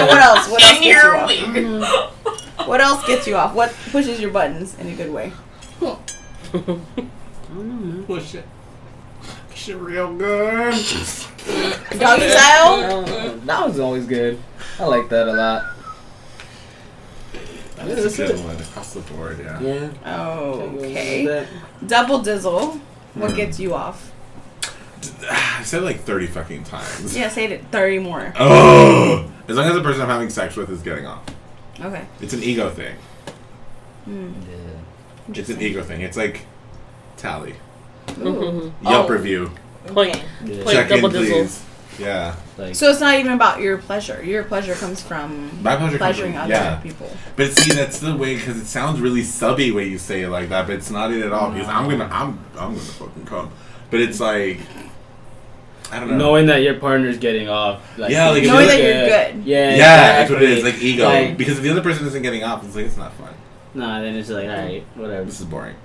What else? What else And gets you you're off? weird. What else gets you off? What pushes your buttons in a good way? I don't. Push it. Push it real good. Doggy style. That was always good. I like that a lot. That's a good one across the board. Yeah. Yeah. Okay. Double dizzle. What Mm. gets you off? I said like thirty fucking times. Yeah, say it thirty more. Oh. As long as the person I'm having sex with is getting off. Okay. It's an ego thing. Hmm. It's an ego thing. It's like tally. Mhm. Yelp Oh. review. Point. Yeah. Like Check in, double dizzle. please. Yeah. Like, So it's not even about your pleasure. Your pleasure comes from My pleasure comes pleasuring from- other yeah. people. But see, that's the way because it sounds really subby when you say it like that, but it's not it at all. Because I'm gonna, I'm, I'm gonna fucking come. But it's like, I don't know. knowing that your partner's getting off. Like, Yeah, like, Knowing you that look you're at- good. Yeah. yeah, that's what it is. Like ego. Like- because if the other person isn't getting off, it's like it's not fun. Nah, then it's like, alright, whatever. This is boring.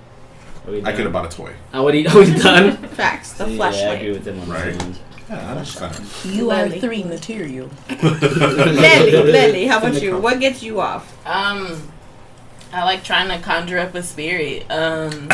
I could have bought a toy. Are we, are we done? Facts. The yeah, I agree flashlight. with them on Right. this. Yeah, You are three material. Lily, Lily, how about you? What gets you off? Um, I like trying to conjure up a spirit. Um,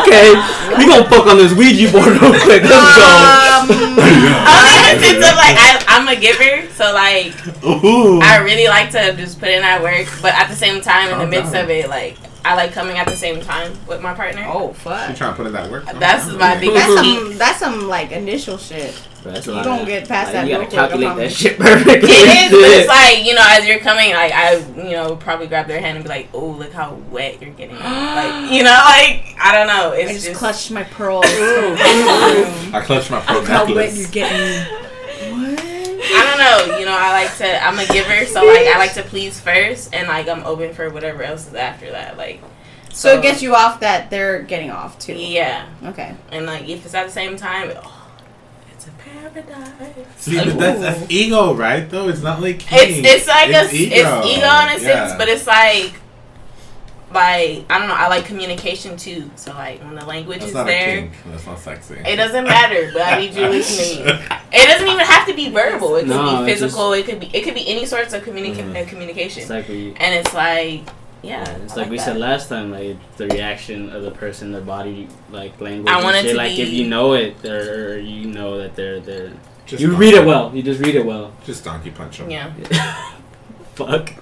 okay, we gonna fuck on this Ouija board real quick. Let's go. Um, only in the sense of like I, I'm a giver, so like Ooh. I really like to just put in that work, but at the same time, in the midst of it, like I like coming at the same time with my partner. oh fuck. You fuck. trying to put in that work? That's my big. That's some. That's some like initial shit. That's a You lot. don't get past that You real gotta calculate that shit perfectly. It is, but it's like you know, as you're coming, like I, you know, probably grab their hand and be like, "Oh, look how wet you're getting." like you know, like I don't know. It's I just just clutched my pearls. I clutched my pro Look how wet you're getting. What? I don't know. You know, I like to. I'm a giver, so like I like to please first, and like I'm open for whatever else is after that. Like So it gets you off that they're getting off too. yeah, Okay. and like if it's at the same time, oh, it's a paradise. See, but that's, that's ego, right? Though it's not like It's it's like a It's it's ego in a sense, Yeah. but it's like like I don't know. I like communication too. So like when the language That's is not a there, kink. That's not sexy. it doesn't matter. But I need you to listen to me. It doesn't even have to be verbal. It could No, be it's physical. It could be it could be any sorts of communica- Mhm. uh, communication. It's like we, and it's like yeah, yeah, it's I like, we that. said last time, like the reaction of the person, their body, like language. I and want it shit. to like be- if you know it, or you know that they're they're. Just you read it well. You just read it well. Just donkey punch them. Yeah. Fuck.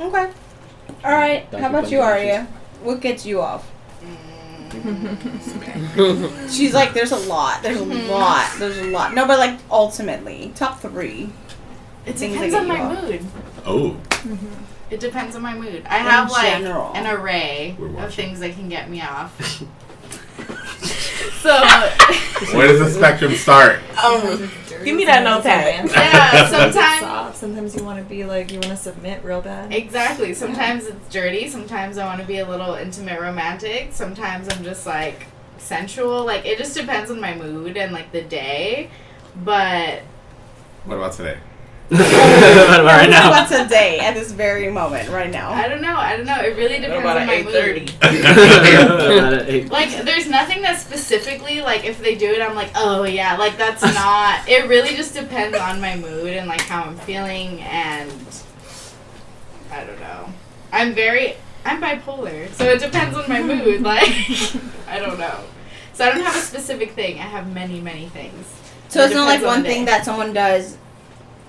Okay. All right. Donkey How about you, punches. Aria? What gets you off? She's like, there's a lot. There's a mm-hmm. lot. There's a lot. No, but like ultimately, top three. It Things depends that on get you my off. mood. Oh, It depends on my mood. I have like general. an array We're of watching. things that can get me off. so where does the spectrum start? Um, give me that notepad. yeah, sometimes Soft. Sometimes you want to be like you want to submit real bad. exactly. Sometimes it's dirty. Sometimes I want to be a little intimate, romantic. Sometimes I'm just like sensual. Like it just depends on my mood and like the day. But What about today? Right What now. about today at this very moment, right now? I don't know. I don't know. It really depends about on my eight mood. Like, there's nothing that specifically, like, if they do it, I'm like, oh, yeah, like, that's not. It really just depends on my mood and, like, how I'm feeling, and I don't know. I'm very. I'm bipolar, so it depends on my mood. Like, I don't know. So I don't have a specific thing. I have many, many things. So It it's not like on one thing that someone does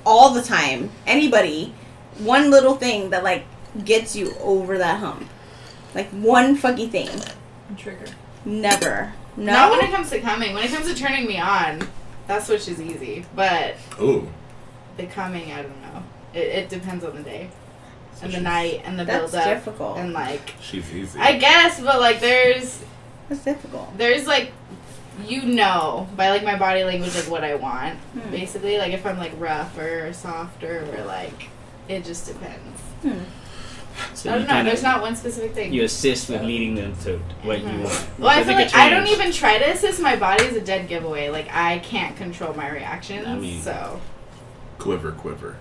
all the time. Anybody, one little thing that like gets you over that hump. Like one fucking thing. Trigger. Never. No. Not when it comes to coming. When it comes to turning me on, that switch is easy. But Ooh. the coming, I don't know. It, it depends on the day and the night and the That's build up difficult. and like She's easy. I guess, but like there's That's difficult. there's like you know by like my body language like what I want Hmm. basically like if I'm like rougher or softer or like it just depends. Hmm. So I don't know. There's not one specific thing. You assist with leading them to what you Mhm. want. well, I feel like I don't even try to assist. My body is a dead giveaway. Like I can't control my reactions. I mean- so quiver, quiver.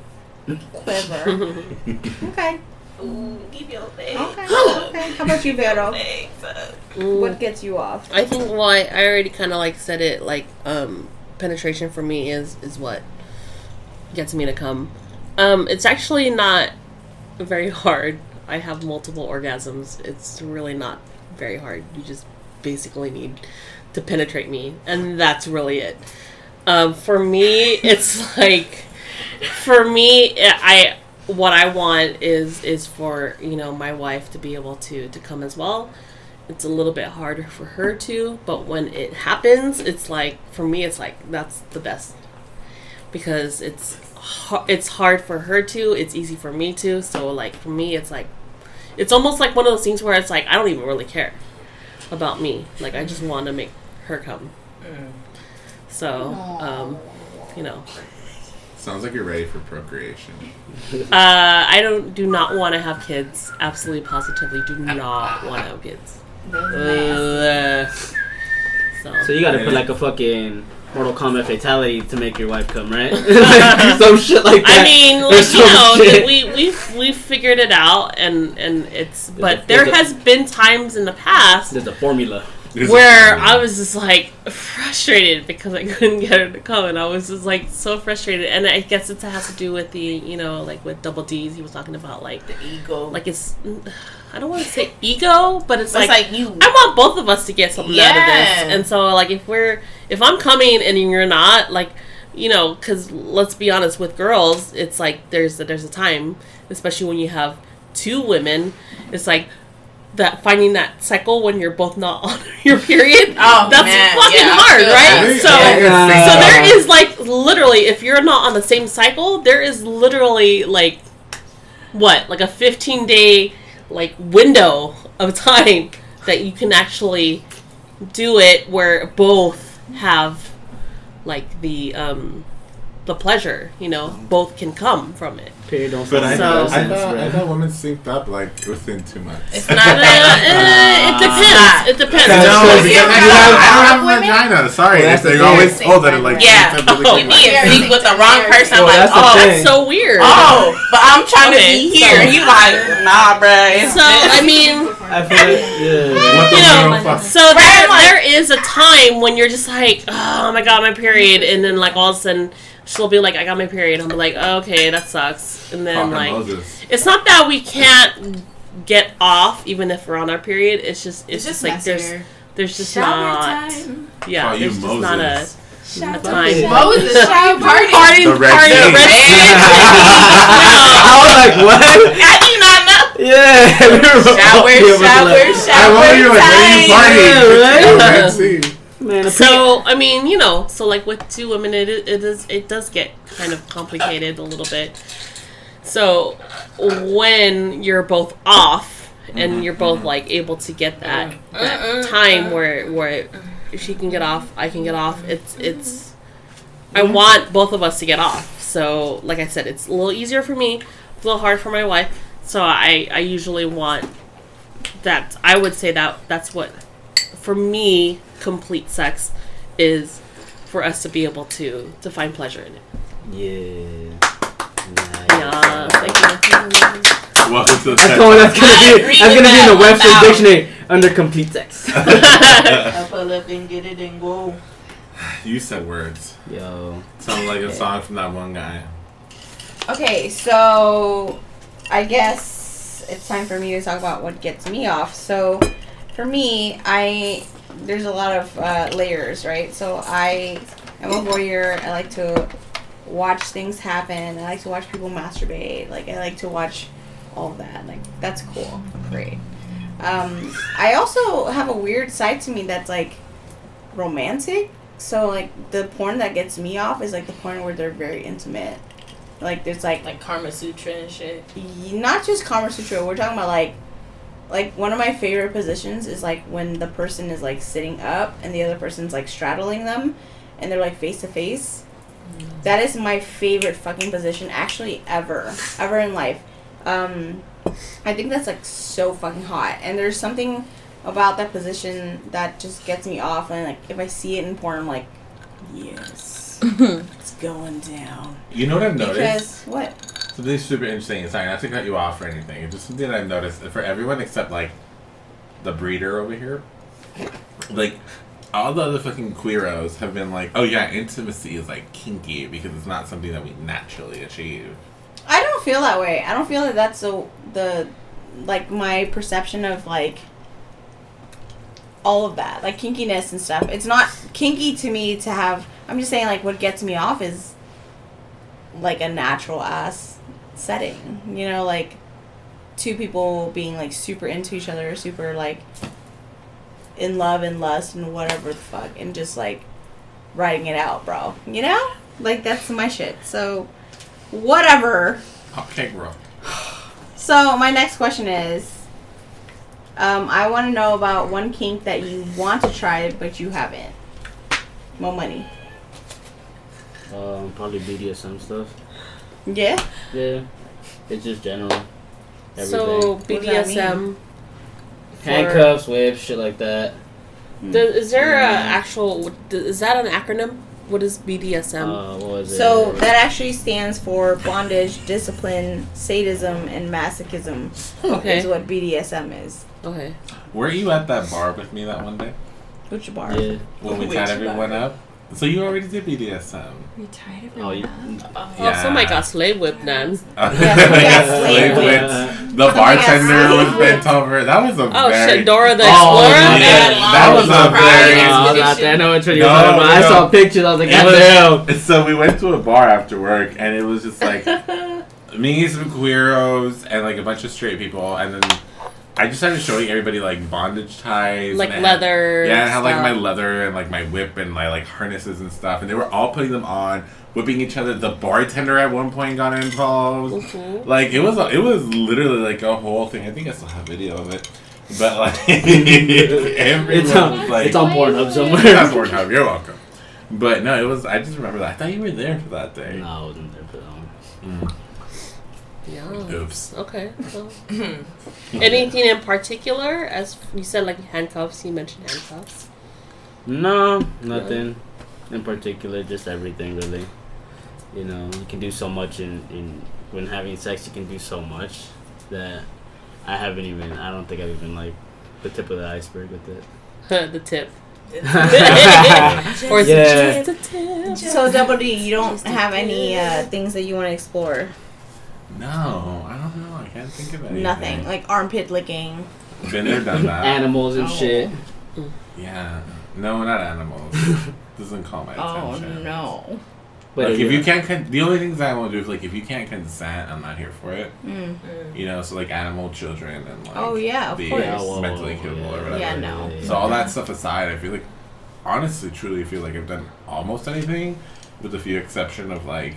Quiver. okay. Ooh, keep your legs. Okay. okay. How about you, Vero? Legs. What gets you off? I think why I already kind of like said it like um penetration for me is is what gets me to come. Um it's actually not very hard. I have multiple orgasms. It's really not very hard. You just basically need to penetrate me and that's really it. Um for me it's like for me I what I want is is for, you know, my wife to be able to to come as well. It's a little bit harder for her to but when it happens it's like for me it's like that's the best. Because it's it's hard for her to it's easy for me to so like for me it's like it's almost like one of those things where it's like i don't even really care about me. Like i just want to make her come. So um you know Sounds like you're ready for procreation. uh i don't do not want to have kids absolutely positively do not want to have kids uh, so So you gotta put like a fucking Mortal Kombat fatality to make your wife come, right? Like, Some shit like that. I mean, like, you know, shit. we we we figured it out, and and it's. But a- there there's a- has been times in the past There's a formula. This is where. I was just like frustrated because I couldn't get her to come, and I was just like so frustrated. And I guess it has to do with the you know like with double D's. He was talking about like The ego. like it's. I don't want to say ego, but it's it's like, like you. I want both of us to get something out of this. And so, like, if we're, if I'm coming and you're not, like, you know, because let's be honest, with girls, it's like there's a, there's a time, especially when you have two women, it's like that finding that cycle when you're both not on your period. Oh, that's man. fucking Yeah, hard, right? that. So. Yeah. So there is like literally, if you're not on the same cycle, there is literally like what, like a 15 day like window of time that you can actually do it where both have like the um the pleasure, you know, both can come from it. Period don't But I, So- thought, I, Sense, thought, I thought women synced up like within two months. It's not Uh, it depends. It depends. That's no, because because you I, have don't, I don't have a women? vagina. Sorry, Well, they the always thing. told that it like Yeah. synced Oh, You quick. be with the wrong person. Well, like, that's oh. That's so weird. oh, but I'm trying Okay, to be here. so- and you like, nah, bruh. So I mean, I feel like, yeah. You know. So there, there is a time when you're just like, oh my god, my period, and then like all of a sudden she'll be like, I got my period. I'm like, oh, okay, that sucks, and then Fucking like, Moses. it's not that we can't get off even if we're on our period. It's just, it's, just, like there's, messier. there's just Shower not, time. yeah, Call you there's just not a, Moses. a time. Moses, shower party. Party, The Red party, Sea. Red Sea. I was like, what? How do you not know? Yeah. we were Shower, all here, shower, like, shower. I wonder you like, where you time. party? Yeah, right? Red Sea. Man, a So I mean, you know, so like with two women, it it is it does get kind of complicated a little bit. So when you're both off and mm-hmm. you're both mm-hmm. like able to get that mm-hmm. that uh, uh, time uh. where where she can get off, I can get off. It's it's I want both of us to get off. So like I said, it's a little easier for me, a little hard for my wife. So I I usually want that. I would say that that's what for me complete sex is for us to be able to to find pleasure in it. Yeah. Yeah, thank you. Welcome to the That's going, that's gonna be. agree That's gonna be in the that Webster without- dictionary under complete sex. I pull up and get it and go. You said words. Yo. Sounds like a song from that one guy. Okay, so I guess it's time for me to talk about what gets me off. So for me, I there's a lot of uh, layers, right? So I am a voyeur. I like to watch things happen. I like to watch people masturbate. Like I like to watch all of that. Like that's cool, great. Um, I also have a weird side to me that's like romantic. So like the porn that gets me off is like the porn where they're very intimate. Like there's like Like Karma Sutra and shit. y- not just Karma Sutra. We're talking about like like one of my favorite positions is like when the person is like sitting up and the other person's like straddling them and they're like face to face. That is my favorite fucking position actually ever ever in life. Um I think that's like so fucking hot and there's something about that position that just gets me off and like if I see it in porn I'm like yes. it's going down. You know what I've noticed? Because what? Something super interesting. Sorry, not to cut you off or anything. It's just something that I've noticed for everyone except like the breeder over here. Like all the other fucking queeros have been like, oh yeah, intimacy is like kinky because it's not something that we naturally achieve. I don't feel that way. I don't feel that that's the the like my perception of like all of that, like kinkiness and stuff. It's not kinky to me to have. I'm just saying, like, what gets me off is like a natural ass setting. You know, like two people being like super into each other, super like in love and lust and whatever the fuck, and just like writing it out, bro. You know, like that's my shit. So whatever. Okay, bro. So my next question is, um, I want to know about one kink that you want to try but you haven't. More money. Um, probably BDSM stuff. Yeah. Yeah, it's just general. Everything. So BDSM. handcuffs, whips, shit like that. Does, is there a Mm. actual? Is that an acronym? What is BDSM? Uh, what was it? So that actually stands for bondage, discipline, sadism, and masochism. okay. Is what BDSM is. Okay. Were you at that bar with me that one day Which bar? yeah. when we Which tied everyone bar? up? So you already did BDSM. We tied Oh, you, Oh, somebody got slave whipped then. Yeah, we slave whipped. The bartender was bent over. That was a Oh very. shit, Dora the Oh, Explorer. yeah. Yeah, that was a Surprise. very. No, expedition. Oh, not that. I know which one you're talking about. I saw pictures. I was like, It God damn. was, so we went to a bar after work, and it was just like me, some queeros, and like a bunch of straight people, and then I just started showing everybody like bondage ties, Like and I had- leather. yeah, I had like my leather and like my whip and my like harnesses and stuff, and they were all putting them on, whipping each other. The bartender at one point got involved. Mhm. Like it was, it was literally like a whole thing. I think I still have video of it, but like everyone It's on, was like, it's on Pornhub That's somewhere. Pornhub. You're welcome. But no, it was. I just remember that. I thought you were there for that day. no, I wasn't there for that one. Mm. Yeah. Oops. Okay. well. Anything in particular? As you said, like handcuffs. You mentioned handcuffs. No, nothing in particular. Just everything, really. You know, you can do so much in, in when having sex. You can do so much that I haven't even. I don't think I've even like the tip of the iceberg with it. the tip. yeah. or is Yeah. it just a tip? So double D, you don't have any uh, things that you want to explore. No, I don't know. I can't think of anything. Nothing like armpit licking. Been there, done that. Animals and Oh. shit. yeah. No, not animals. Doesn't call my Oh attention. no. But like if you can't, con- the only things I won't do is like if you can't consent, I'm not here for it. Mm. You know, so like animal, children, and like Oh yeah, of the course. Yeah, well, mentally capable or whatever. Yeah, no. So all that stuff aside, I feel like, honestly, truly I feel like I've done almost anything, with a few exception of like,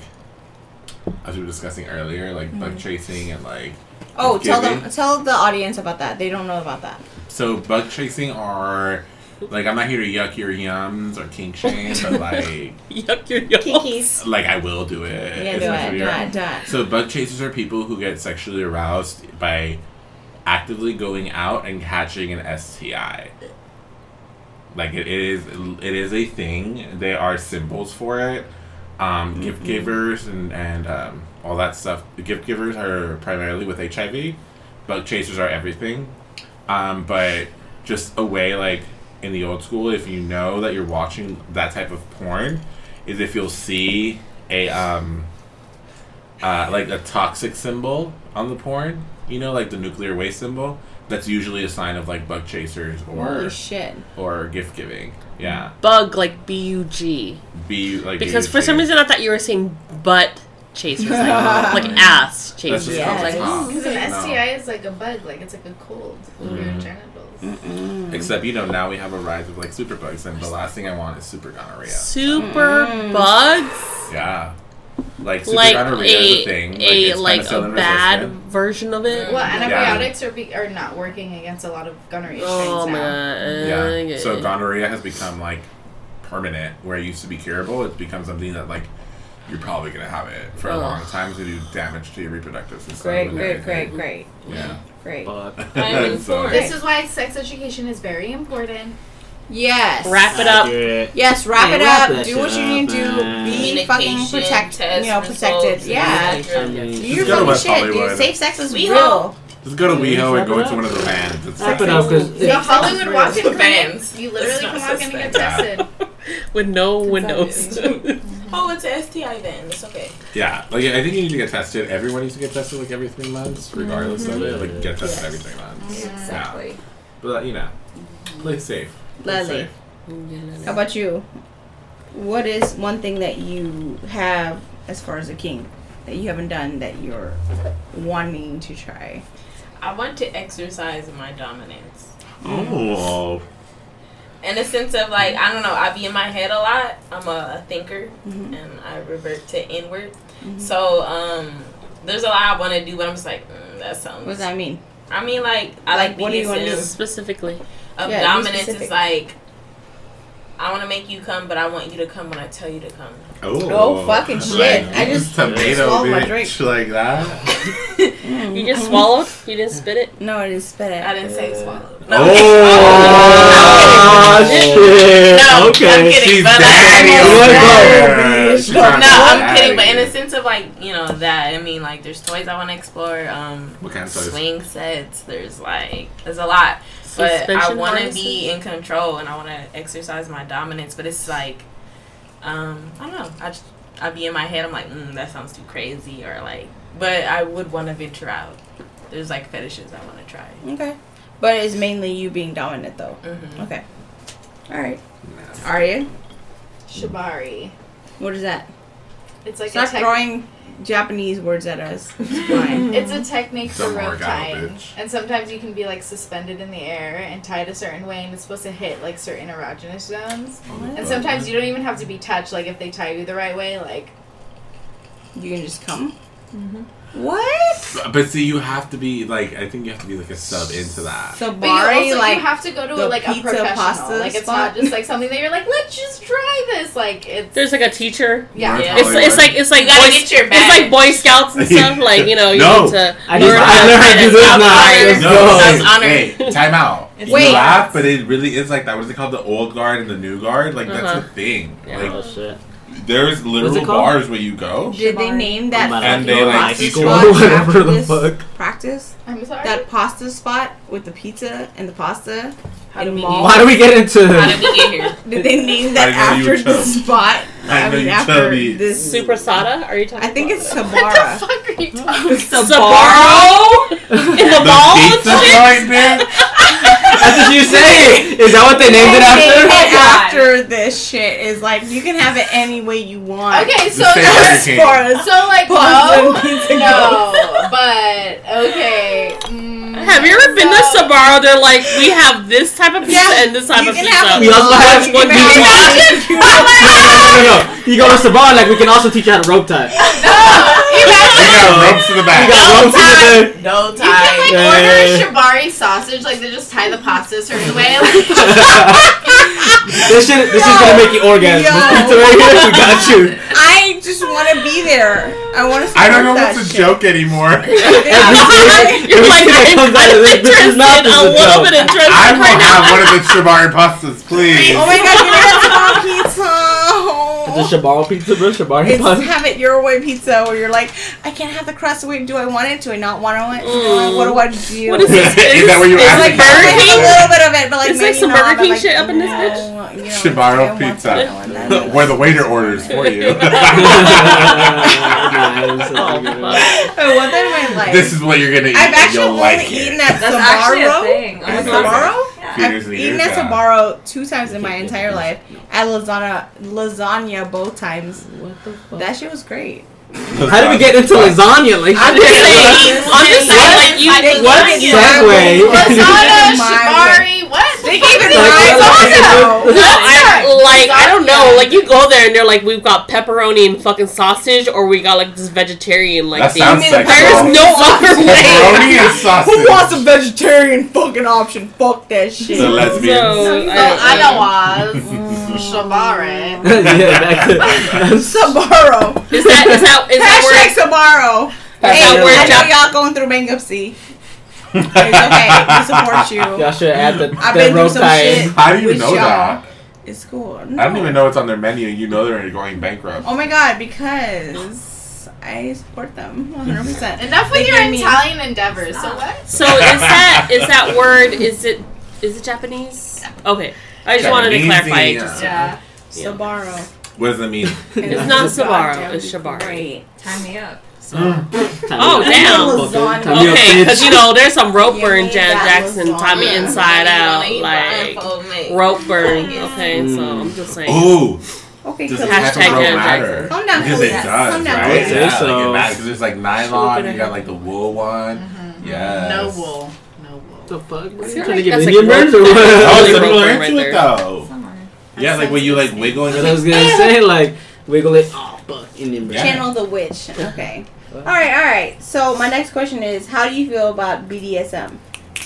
as we were discussing earlier, like bug mm-hmm. chasing and like. Oh, tell giving. them, tell the audience about that. They don't know about that. So bug chasing are, like, I'm not here to yuck your yums or kink shame, but like, Yuck your yum. Kikis. like I will do it. Yeah, do it, especially do it, do it. So bug chasers are people who get sexually aroused by actively going out and catching an STI. Like it is, it is a thing. There are symbols for it. Um, Gift givers and and um, all that stuff. The gift givers are primarily with HIV. Bug chasers are everything. Um, but just a way like in the old school, if you know that you're watching that type of porn, is if you'll see a um uh, like a toxic symbol on the porn, you know, like the nuclear waste symbol. That's usually a sign of like bug chasers or Holy shit. or gift giving. Yeah, Bug like B U G. be like Because for some reason I thought you were saying butt chasers, like, like ass chasers. just Yes. Like, Because an No. STI is like a bug, like it's like a cold of your Mhm. genitals. Mm-mm. Except you know now we have a rise of like super bugs, and the last thing I want is super gonorrhea. super Mm. bugs, Yeah, like super like gonorrhea a a thing. a it's like a bad resistant. version of it. Well, Yeah. antibiotics are be- are not working against a lot of gonorrhea strains Oh my now. Yeah. So gonorrhea has become like permanent, where it used to be curable. It's become something that like you're probably gonna have it for a long time to do damage to your reproductive system. Great, great, great, great, Yeah. great. Fuck. I'm informed. This is why sex education is very important. Yes. Wrap it up. Accurate. Yes, wrap Yeah, it wrap up. Do what you need to do. Be fucking protected. you know, protected. Yeah. etc. I mean, Do your go fucking shit, dude. Safe sex is We real. hope. Just go to WeHo and go Wrap into one of the vans. It's Wrap like it up because The Hollywood walk-in The vans. you literally It's come not walk in and get tested. with no windows. Oh, it's an STI then. It's okay. Yeah, like I think you need to get tested. Everyone needs to get tested like every three months, regardless of it. Mm-hmm. Like get tested Yes. every three months. Exactly. But you know, play safe. Play Leslie, safe. how about you? What is one thing that you have as far as a king that you haven't done that you're wanting to try? I want to exercise my dominance. Oh, In the sense of like, I don't know, I be in my head a lot. I'm a, a thinker Mhm. and I revert to inward. Mhm. So, um, there's a lot I want to do, but I'm just like, mm, that sounds. What does that mean? I mean, like, I Like, like, what do you wanna do? Specifically, Of Yeah, dominance is like, I want to make you come, but I want you to come when I tell you to come. oh, Oh, fucking shit. I just tomato swallowed my drink like that. you just swallowed. You didn't spit it. No, I didn't spit it. I didn't say swallow. Oh, shit. No, okay. I'm kidding, She's but daddy like, over Let's there. She's No, I'm kidding, but in a sense of like, you know, that I mean, like, there's toys I want to explore. Um, What kind of toys? swing sets. There's like, there's a lot, but I want to be in control and I want to exercise my dominance. But it's like, um, I don't know. I just, I be in my head. I'm like, mm, that sounds too crazy, or like, but I would want to venture out. There's like fetishes I want to try. Okay. But it's mainly you being dominant, though. hmm Okay. All right. Are you? Shibari. what is that? It's like Stop a tech- throwing Japanese words at us. It's fine. It's a technique for Some rope tying, bitch. and sometimes you can be like suspended in the air and tied a certain way, and it's supposed to hit like certain erogenous zones. And sometimes you don't even have to be touched. Like if they tie you the right way, like you can just come. Mm-hmm. What? But see, you have to be like I think you have to be like a sub into that. So But you also like you have to go to the like a pizza professional. pasta like it's spot? not just like something that you're like, let's just try this. Like it's There's like a teacher. yeah. Yeah. It's, it's like it's like You gotta boy, get your it's like. Boy Scouts and stuff. Like you know, you No. need to I learn just- how I learned how to do this now. No, go. That's hey, hey, time out. It's you Wait. laugh, but it really is like that. What is it called? The old guard and the new guard? Like Uh-huh. that's a thing. Yeah. Like Oh shit. There's literal What's it called? bars where you go. did they name that I'm And they, like, pasta teach spot you after whatever the this fuck. practice? I'm sorry. That pasta spot with the pizza and the pasta. How did we Mall. Why do we get into? How did we get here? Did they name that I know you after the chub. spot? I know mean, you after chubby. this. Super Sada? Are you talking? I think about it's that? Sabara. fuck are you talking Sbarro in the The mall. and pizza shit? joint, man. That's what you say. Is that what they named it named after? it after this shit is like you can have it any way you want. Okay, so Just say that's as far as so like Pasta no, and pizza no, but okay. Mm, Have you ever been to so- Sbarro? They're like, we have this type of pizza Yeah, and this type of pizza. We also have- Which one you do you want? it. No, no, no, no. You go to Saban, like we can also teach you how to rope tie. We got ropes to the We back. got ropes in the bed. No tie. You can like. Yeah, order a yeah. shibari sausage, like they just tie the pasta a certain way. Like, This shit, this is gonna make you orgasm. Yo. This pizza right here, we got you. I just want to be there. I want to. I don't know what's a shit. joke anymore. You're like, everything that comes out of this bitch's mouth interested, is a a little joke. bit interested I right will now. have one of the shibari pastas, please. Oh my god, give me that pizza. It's a Shabaro pizza, bro. Shabari It's pasta. have it your way pizza where you're like, I can't have the crust. Wait, do I want it? Do I not want it? Mm. What do I do? What is this? Is that what you It's asked like Burger King? a little bit of it, but like It's like some not, Burger King like, shit up in this no, bitch? you know, Shibaro pizza. That, I want that. Where the waiter orders for you. Nice. Oh, oh fuck. I want that in my life. this is what you're gonna eat. I've actually only like eaten it. at That's actually a Sbarro. thing. At Sbarro? Yeah. I've eaten at yeah. Sbarro two times in my entire life. At lasagna, lasagna both times. What the fuck? That shit was great. How did we get into lasagna? Like, I'm just saying. I'm just saying. Like you. What gave segue? Lasagna, shibari, what? They The gave fuck it is Like, like- I, like I don't know. Like you go there and they're like, we've got pepperoni and fucking sausage, or we got like this vegetarian like That thing. sounds sexual. There's no other way. Pepperoni and sausage. Who wants a vegetarian fucking option? Fuck that shit. The lesbians. So, So I- Anawas, mm, shibari. yeah, that could, Sbarro. Is that is that is that Hashtag Sbarro. Hey, that word I know y'all going through bankruptcy. It's okay. We support you. y'all should add the, I've the been through rope some shit. How do you with know y'all. that? It's cool. I don't even know it's on their menu. You know they're going bankrupt. Oh my god, because I support them 100%. Enough They with your gave me- Italian endeavors. So what? So is that is that word? Is it is it Japanese? Okay, I just wanted to clarify. yeah. Just, Yeah. Sbarro. What does it mean? It's not Sbarro, it's Shibari. Great. Time me up. Mm. Oh damn. Lasagna. Time me Okay, because you know there's some rope burn, me Janet Jackson, lasagna. Tommy Inside Out, like like rope burn. Okay, so I'm just saying. Ooh, Okay, does cool. the type Hashtag of rope Janet matter? Jackson. Calm down, Because it Yes. does, Calm down, right? Chloe. I would say Yeah, so. like it matters because there's like nylon. Should've You got like the wool one. Yes. No wool. No wool. the fuck? What are oh, you trying like to get Indian burns or what? Oh, Really so you're burn into it though. Yeah, like when you like wiggle and I was gonna say like wiggle it. Oh fuck, Indian burn. Yeah. Channel the witch. Okay. All right, all right. So my next question is, how do you feel about BDSM?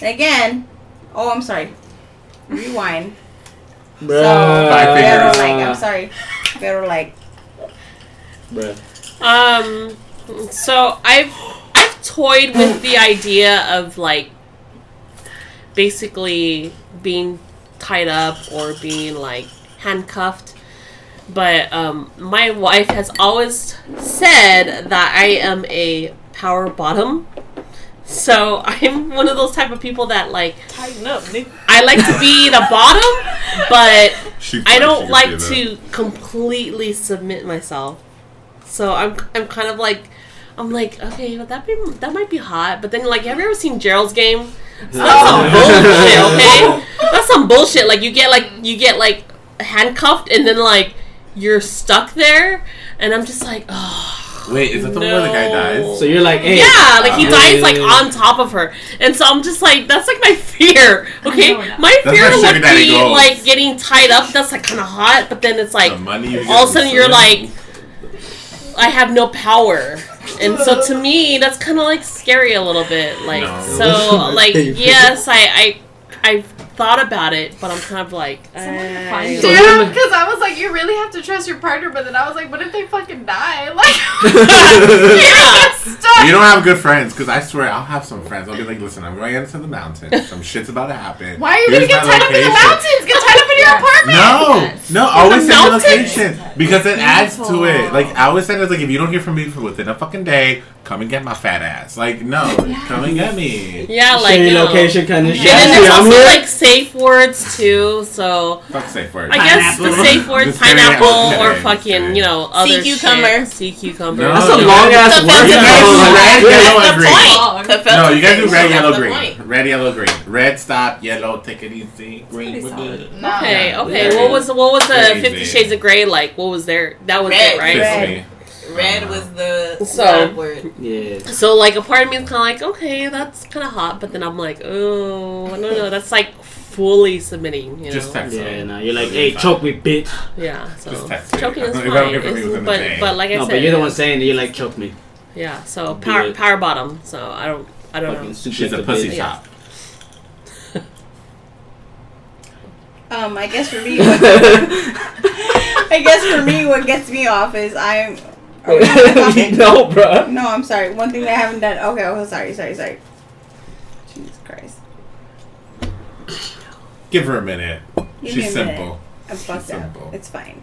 And again, oh, I'm sorry. Rewind. Bruh. Five Pero fingers. like, I'm sorry. Pero like, Bruh. Um, so I've I've toyed with the idea of like basically being tied up or being like handcuffed. But um, my wife has always said that I am a power bottom. So I'm one of those type of people that like tighten up, nigga. I like to be the bottom, but She- I don't like say that. to completely submit myself. So I'm I'm kind of like I'm like okay, well, that be that might be hot, but then like have you ever seen Gerald's game? So that's some bullshit, okay? That's some bullshit. Like you get like you get like handcuffed and then like you're stuck there, and I'm just like oh. Wait, is that the one where the guy dies? So you're like, hey, Yeah, like he Uh, dies like yeah. on top of her, and so I'm just like, that's like my fear. Okay, my That's fear where would be goes. like getting tied up. That's like kind of hot, but then it's like the money all of a sudden you're swimming. like, I have no power, and so to me that's kind of like scary a little bit. Like No. so, like yes, I I I thought about it, but I'm kind of like, I, So Yeah, because I was like, you really have to trust your partner, but then I was like, what if they fucking die? Like, yeah. You don't have good friends, because I swear I'll have some friends. I'll be like, listen, I'm going into the mountains. Some shit's about to happen. Why are you Here's gonna get my tied up in the location." mountains? Get tied up in your apartment. No, no, always send the location because it adds to it. Like I always said, it's like if you don't hear from me for within a fucking day, come and get my fat ass. Like no, come and get me. Yeah, like Share you know. location kind of And then there's also like safe words too. So Fuck safe word. I guess the safe words pineapple I'm or fucking kidding. you know other cucumber. shit. Sea cucumber. No. That's a long ass That's word. the though. red, yellow, That's and the green. No, the you guys do red, yellow, green. Point. Red, yellow, green. Red, stop. Yellow, take it easy. Green, we're good. No. Okay, Yeah. okay. What was what was the Very Fifty easy. Shades of Grey like? What was there? That was Red. it, right? Red. Red was the So- love word. Yeah. So like a part of me is kind of like, okay, that's kind of hot, but then I'm like, oh, no, don't. That's like fully submitting. You know? Just text Yeah, me. no, you're like, hey, choke me, bitch. Yeah. So Just text choking is If fine. don't hear from you It's- but but like I No, said, but you're the one saying that you're like, choke me. yeah. So power power bottom. So I don't I don't know. Fucking She's a like pussy bitch. Yeah. top. um, I guess for me, what, I guess for me, what gets me off is I'm. no, bro. No, I'm sorry. One thing that I haven't done. Okay, oh, sorry, sorry, sorry. Jesus Christ. Give her a minute. Give She's a minute. simple. I'm fucked She's up. simple. It's fine.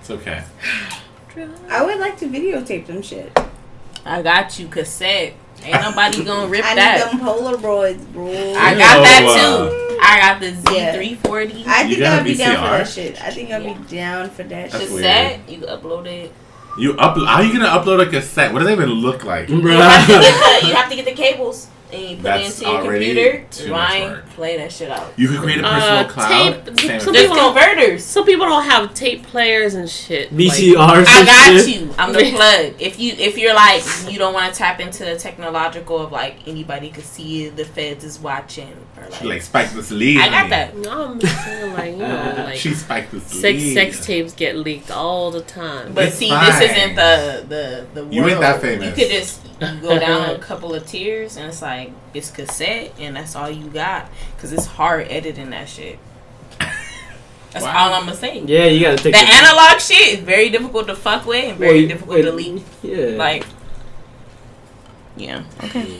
It's okay. I would like to videotape them shit. I got you cassette. Ain't nobody gonna rip I that. need them Polaroids, bro. I Ew. got that uh, too. I got the Z340 I think I'd be down for that shit. I think I'd be down for that That's shit. weird. cassette. You upload it. You upload? How are you gonna upload a cassette? What does that even look like? You have, get you have to get the cables. And you put That's it into your already computer, too much play that shit out. You can create a personal Uh, cloud. tape- Same some as- There's people- converters. Some people don't have tape players and shit. like- I got shit. you. I'm the plug. If you if you're like you don't want to tap into the technological of like anybody could see you, the feds is watching or She like, like spiked this lead. I on got you. that. No, I'm just saying, like, you know, like she spiked this sex lead. sex tapes get leaked all the time. But It's see, fine. this isn't the the the world. You ain't that famous. You could just go down a couple of tiers, and it's like it's cassette, and that's all you got. Cause it's hard editing that shit. That's Wow. all I'm gonna say. Yeah, you gotta take The analog shit is very difficult to fuck with and very Wait, difficult wait. to leak. Yeah. Like, yeah. Okay.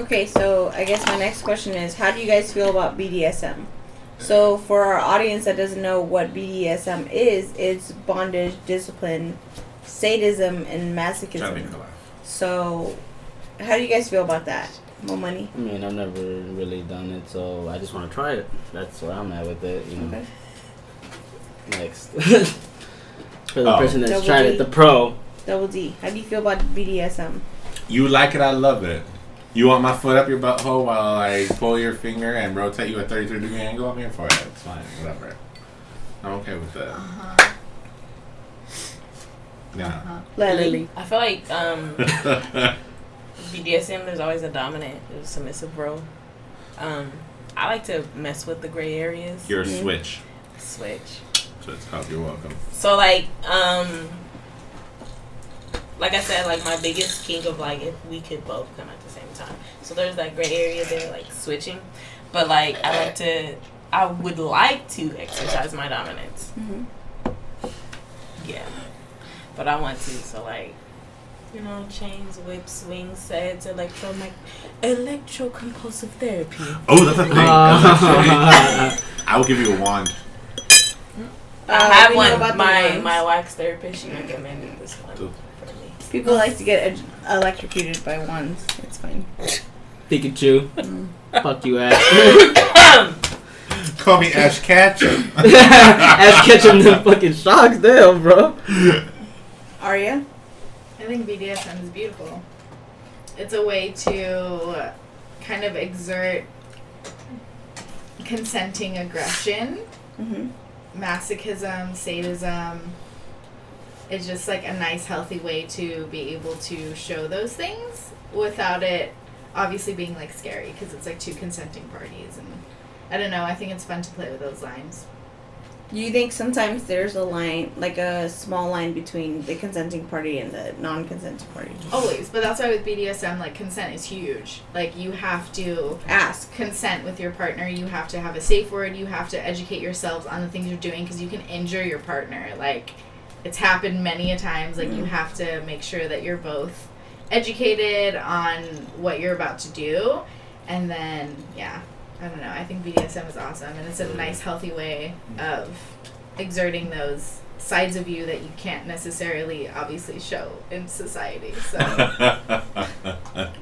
Okay, so I guess my next question is how do you guys feel about BDSM? So, for our audience that doesn't know what BDSM is, it's bondage, discipline, sadism, and Trying to make masochism. So, how do you guys feel about that? More money? I mean, I've never really done it, so I just want to try it. That's where I'm at with it. You know. Okay. Next. For the Oh. person that's Double tried D. it, the pro. Double D. How do you feel about BDSM? You like it, I love it. You want my foot up your butthole while I pull your finger and rotate you at 33 degree angle? I'm here for it. It's fine, whatever. I'm okay with that. Uh-huh. Yeah. Uh-huh. Lily. Lily. I feel like um, BDSM, there's always a dominant, there's a submissive role. Um, I like to mess with the gray areas. You're a Mhm. switch. Switch. So it's called You're Welcome. So like, um, like I said, like my biggest kink of like if we could both come at the same time. So there's that gray area there, like switching. But like I like to, I would like to exercise my dominance. hmm Yeah. But I want to. So like, you know, chains, whips, swings, sets, electro, like electrocompulsive therapy. Oh, that's a thing. That's a thing. I will give you a wand. Uh, I have we know one. about the My ones. my wax therapist, she recommended this one Cool. for me. People like to get ed- electrocuted by wands. It's fine. Pikachu. Mm. Fuck you, ass. Call me Ash Ketchum. Ash catching them fucking shocks, damn, bro. Arya? I think BDSM is beautiful. It's a way to kind of exert consenting aggression, hmm masochism, sadism. It's just like a nice, healthy way to be able to show those things without it obviously being like scary because it's like two consenting parties. And I don't know, I think it's fun to play with those lines. Do you think sometimes there's a line, like a small line between the consenting party and the non consenting party? Always, but that's why with BDSM, like consent is huge. Like you have to Ask. consent with your partner. You have to have a safe word. You have to educate yourselves on the things you're doing because you can injure your partner. Like it's happened many a times. Like you Mm. have to make sure that you're both educated on what you're about to do, and then yeah, I don't know. I think BDSM is awesome, and it's a nice, healthy way of exerting those sides of you that you can't necessarily obviously show in society. So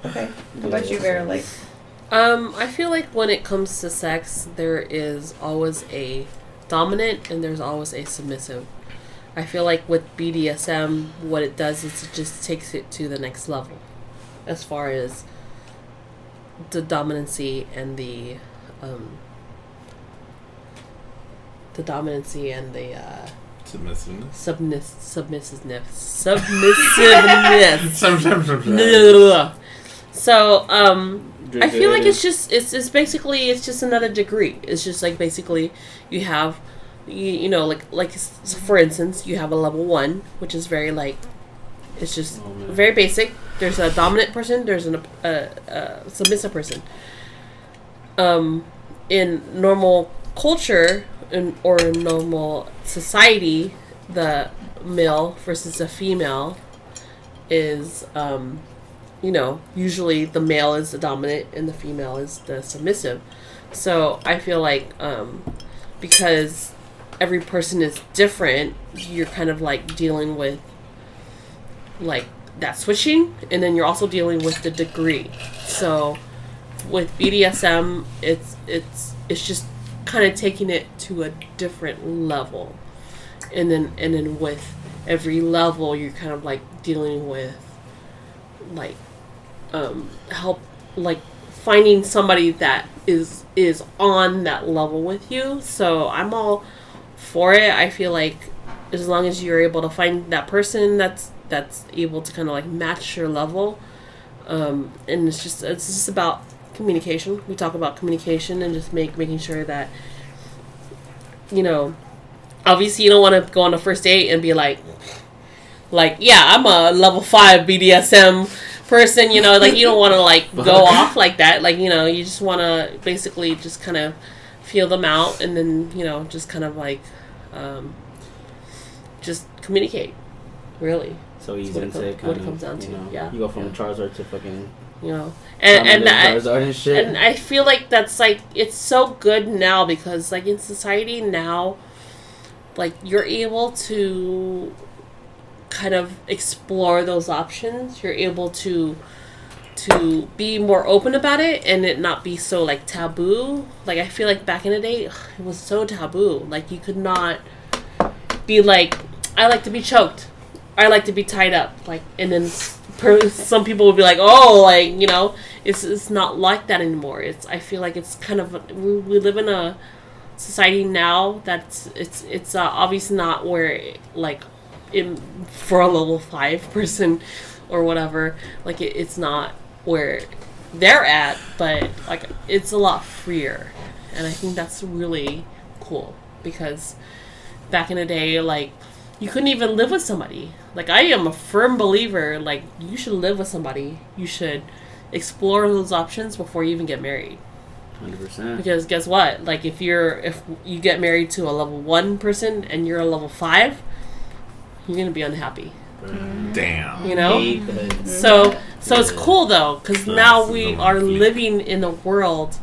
Okay. What about you, Vera? Like, Um, I feel like when it comes to sex, there is always a dominant and there's always a submissive. I feel like with BDSM, what it does is it just takes it to the next level, as far as the dominancy and the, um, the dominancy and the uh, Submissiveness. submiss- submissiveness, submissiveness. Sometimes, sometimes. Ugh. so, um, I Drink feel like it. it's just it's it's basically it's just another degree. It's just like basically you have you, you know like like s- for instance you have a level one which is very like it's just Oh, man. very basic. There's a dominant person. There's an a, a submissive person. Um, in normal culture in, or in normal society, the male versus the female is um, you know, usually the male is the dominant and the female is the submissive. So I feel like um, because every person is different, you're kind of like dealing with like that switching, and then you're also dealing with the degree. So with BDSM, it's it's it's just kind of taking it to a different level, and then and then with every level, you're kind of like dealing with like um help like finding somebody that is is on that level with you. So I'm all for it. I feel like as long as you're able to find that person that's that's able to kind of like match your level, um, and it's just it's just about communication. We talk about communication and just make making sure that you know, obviously you don't want to go on a first date and be like, like yeah, I'm a level five BDSM person. You know, like you don't want to like go off like that. Like you know, you just want to basically just kind of feel them out and then you know just kind of like um, just communicate. Really, So easy to what it comes down you to, know, yeah. You go from Yeah. Charizard to fucking you know, and and I, and shit. and I feel like that's like it's so good now because like in society now, like you're able to kind of explore those options. You're able to to be more open about it and it not be so like taboo. Like I feel like back in the day, it was so taboo. Like you could not be like, I like to be choked. I like to be tied up. Like and then some people would be like, oh, like you know, it's it's not like that anymore. It's I feel like it's kind of we, we live in a society now that's it's it's uh, obviously not where like in for a level five person or whatever like it, it's not where they're at but like it's a lot freer and i think that's really cool because back in the day like you couldn't even live with somebody like i am a firm believer like you should live with somebody you should explore those options before you even get married hundred percent. because guess what? Like if you're if you get married to a level one person and you're a level five, you're gonna be unhappy. Mm. Damn. You know. So so it's cool though because now we are living in a world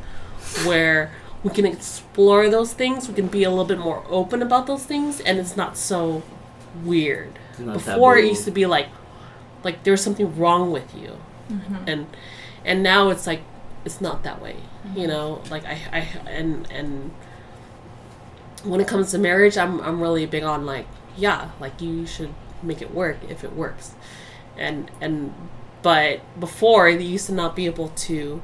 where we can explore those things. We can be a little bit more open about those things, and it's not so weird. Not Before it used to be like like there was something wrong with you, mm-hmm. and and now it's like it's not that way. You mm-hmm. know, like I, I and and when it comes to marriage, I'm I'm really big on like yeah, like you should make it work if it works, and and but before they used to not be able to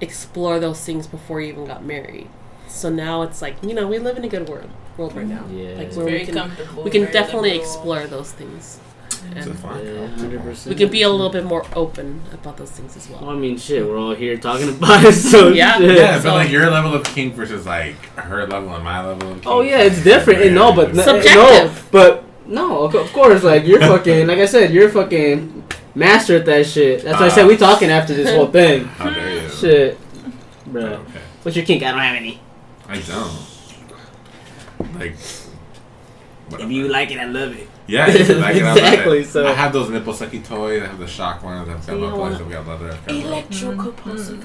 explore those things before you even got married. So now it's like you know we live in a good world world right now. Yeah. like It's where we very can comfortable. we can definitely liberal. explore those things, It's a and fun Yeah, hundred percent. we can be a little bit more open about those things as well. Well, I mean, shit, we're all here talking about it, so Yeah. shit. Yeah, So- but like your level of kink versus like her level and my level of oh, kink. Oh yeah, it's different. And no, but no, Subjective. no, but no, of of course, like you're fucking, like I said, you're fucking master at that shit. That's why I said we ah. talking after this whole thing. How dare you? Shit, bro. Okay. What's your kink? I don't have any. I don't. Like. If you like it, I love it. Yeah, if you like it, I love it. Exactly, so- I have those nipple sucky toys. I have the shock ones. I've got you my don't toys. wanna- I've got leather. I've got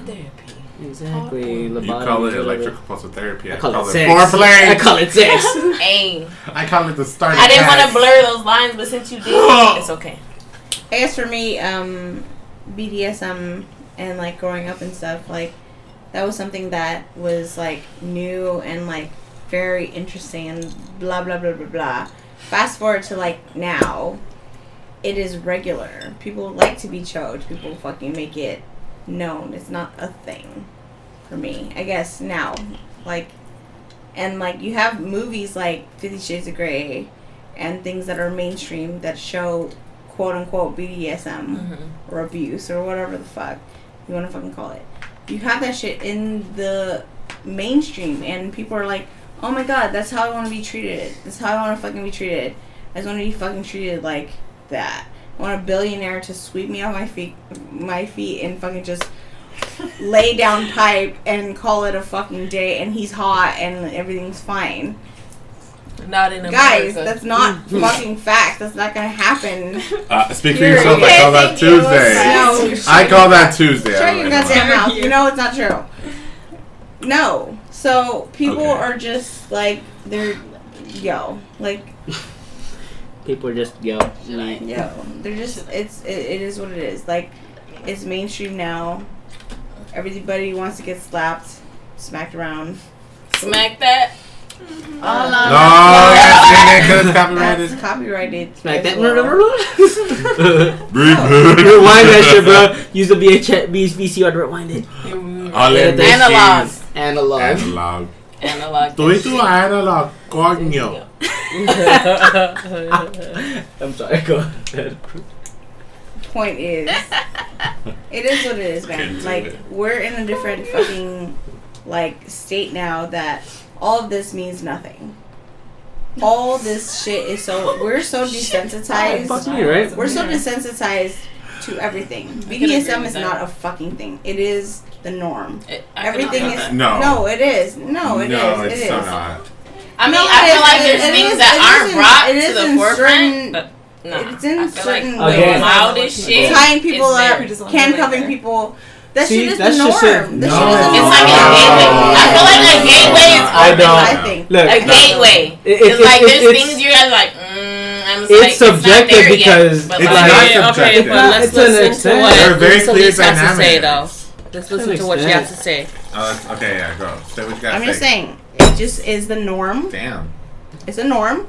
therapy. Exactly. You call it whatever. electrocompulsive therapy. I call it it sex. foreplay. I call it sex. Hey, I call it the start. I didn't want to blur those lines, but since you did, it's okay. I guess for me, um, BDSM and like growing up and stuff, like that was something that was like new and like very interesting and blah blah blah blah blah. Fast forward to like now, it is regular. People like to be choked. People fucking make it known. It's not a thing for me. I guess now, like, and like you have movies like Fifty Shades of Grey and things that are mainstream that show quote unquote BDSM mm-hmm. or abuse or whatever the fuck you want to fucking call it. You have that shit in the mainstream, and people are like, "Oh my god, that's how I want to be treated. That's how I want to fucking be treated. I just want to be fucking treated like that. I want a billionaire to sweep me off my feet, my feet, and fucking just." lay down pipe and call it a fucking day and he's hot and everything's fine. Not in Guys, that's not fucking fact. That's not gonna happen. Uh, speak for yourself. I call that Tuesday. No, I call that Tuesday. Shut I your don't goddamn know. mouth. You know it's not true. No. So people Okay. are just like they're yo like People are just yo. yo they're just it's it, it is what it is like it's mainstream now. Everybody wants to get slapped, smacked around. Smack that. No, yes, sing it because it's copyrighted. That's copyrighted. Smack as oh. that. well. rewind that shit, bro. Use the VH- VCR to rewind it. All in the Analog. keys. Analog. Analog. Analog. Tú y tú analog, coño. I'm sorry, go ahead. Point is, it is what it is, man. Like it. we're in a different fucking like state now that all of this means nothing. All this shit is so we're so desensitized. Fuck me, right? We're so desensitized to everything. BDSM is not a fucking thing. It is the norm. It- Everything is. No. No, it is. No, it is. no, It it's is. so not. I mean, No, I feel is- like there's things is- that aren't is in- brought it is to the forefront. certain- but no, it's in certain like Again- the wildest shit. Tying people is up, there. just want can covering people. That See, shit is that's the just norm. it. That No. shit is the It's like a gateway. I feel like a gateway is I open. don't. I think. Look, A gateway. It- it- it's like it- there's it's- things you guys like. Mm, I'm just It's like, not subjective there yet, because but it's like, not okay, okay, subjective. but let's It's an listen to what There are very clear Lisa has to say, though. dynamics. Let's To listen to what she has to say. Oh, that's, okay, yeah, go. Say what you got I'm to just saying, it just is the norm. Damn. It's a norm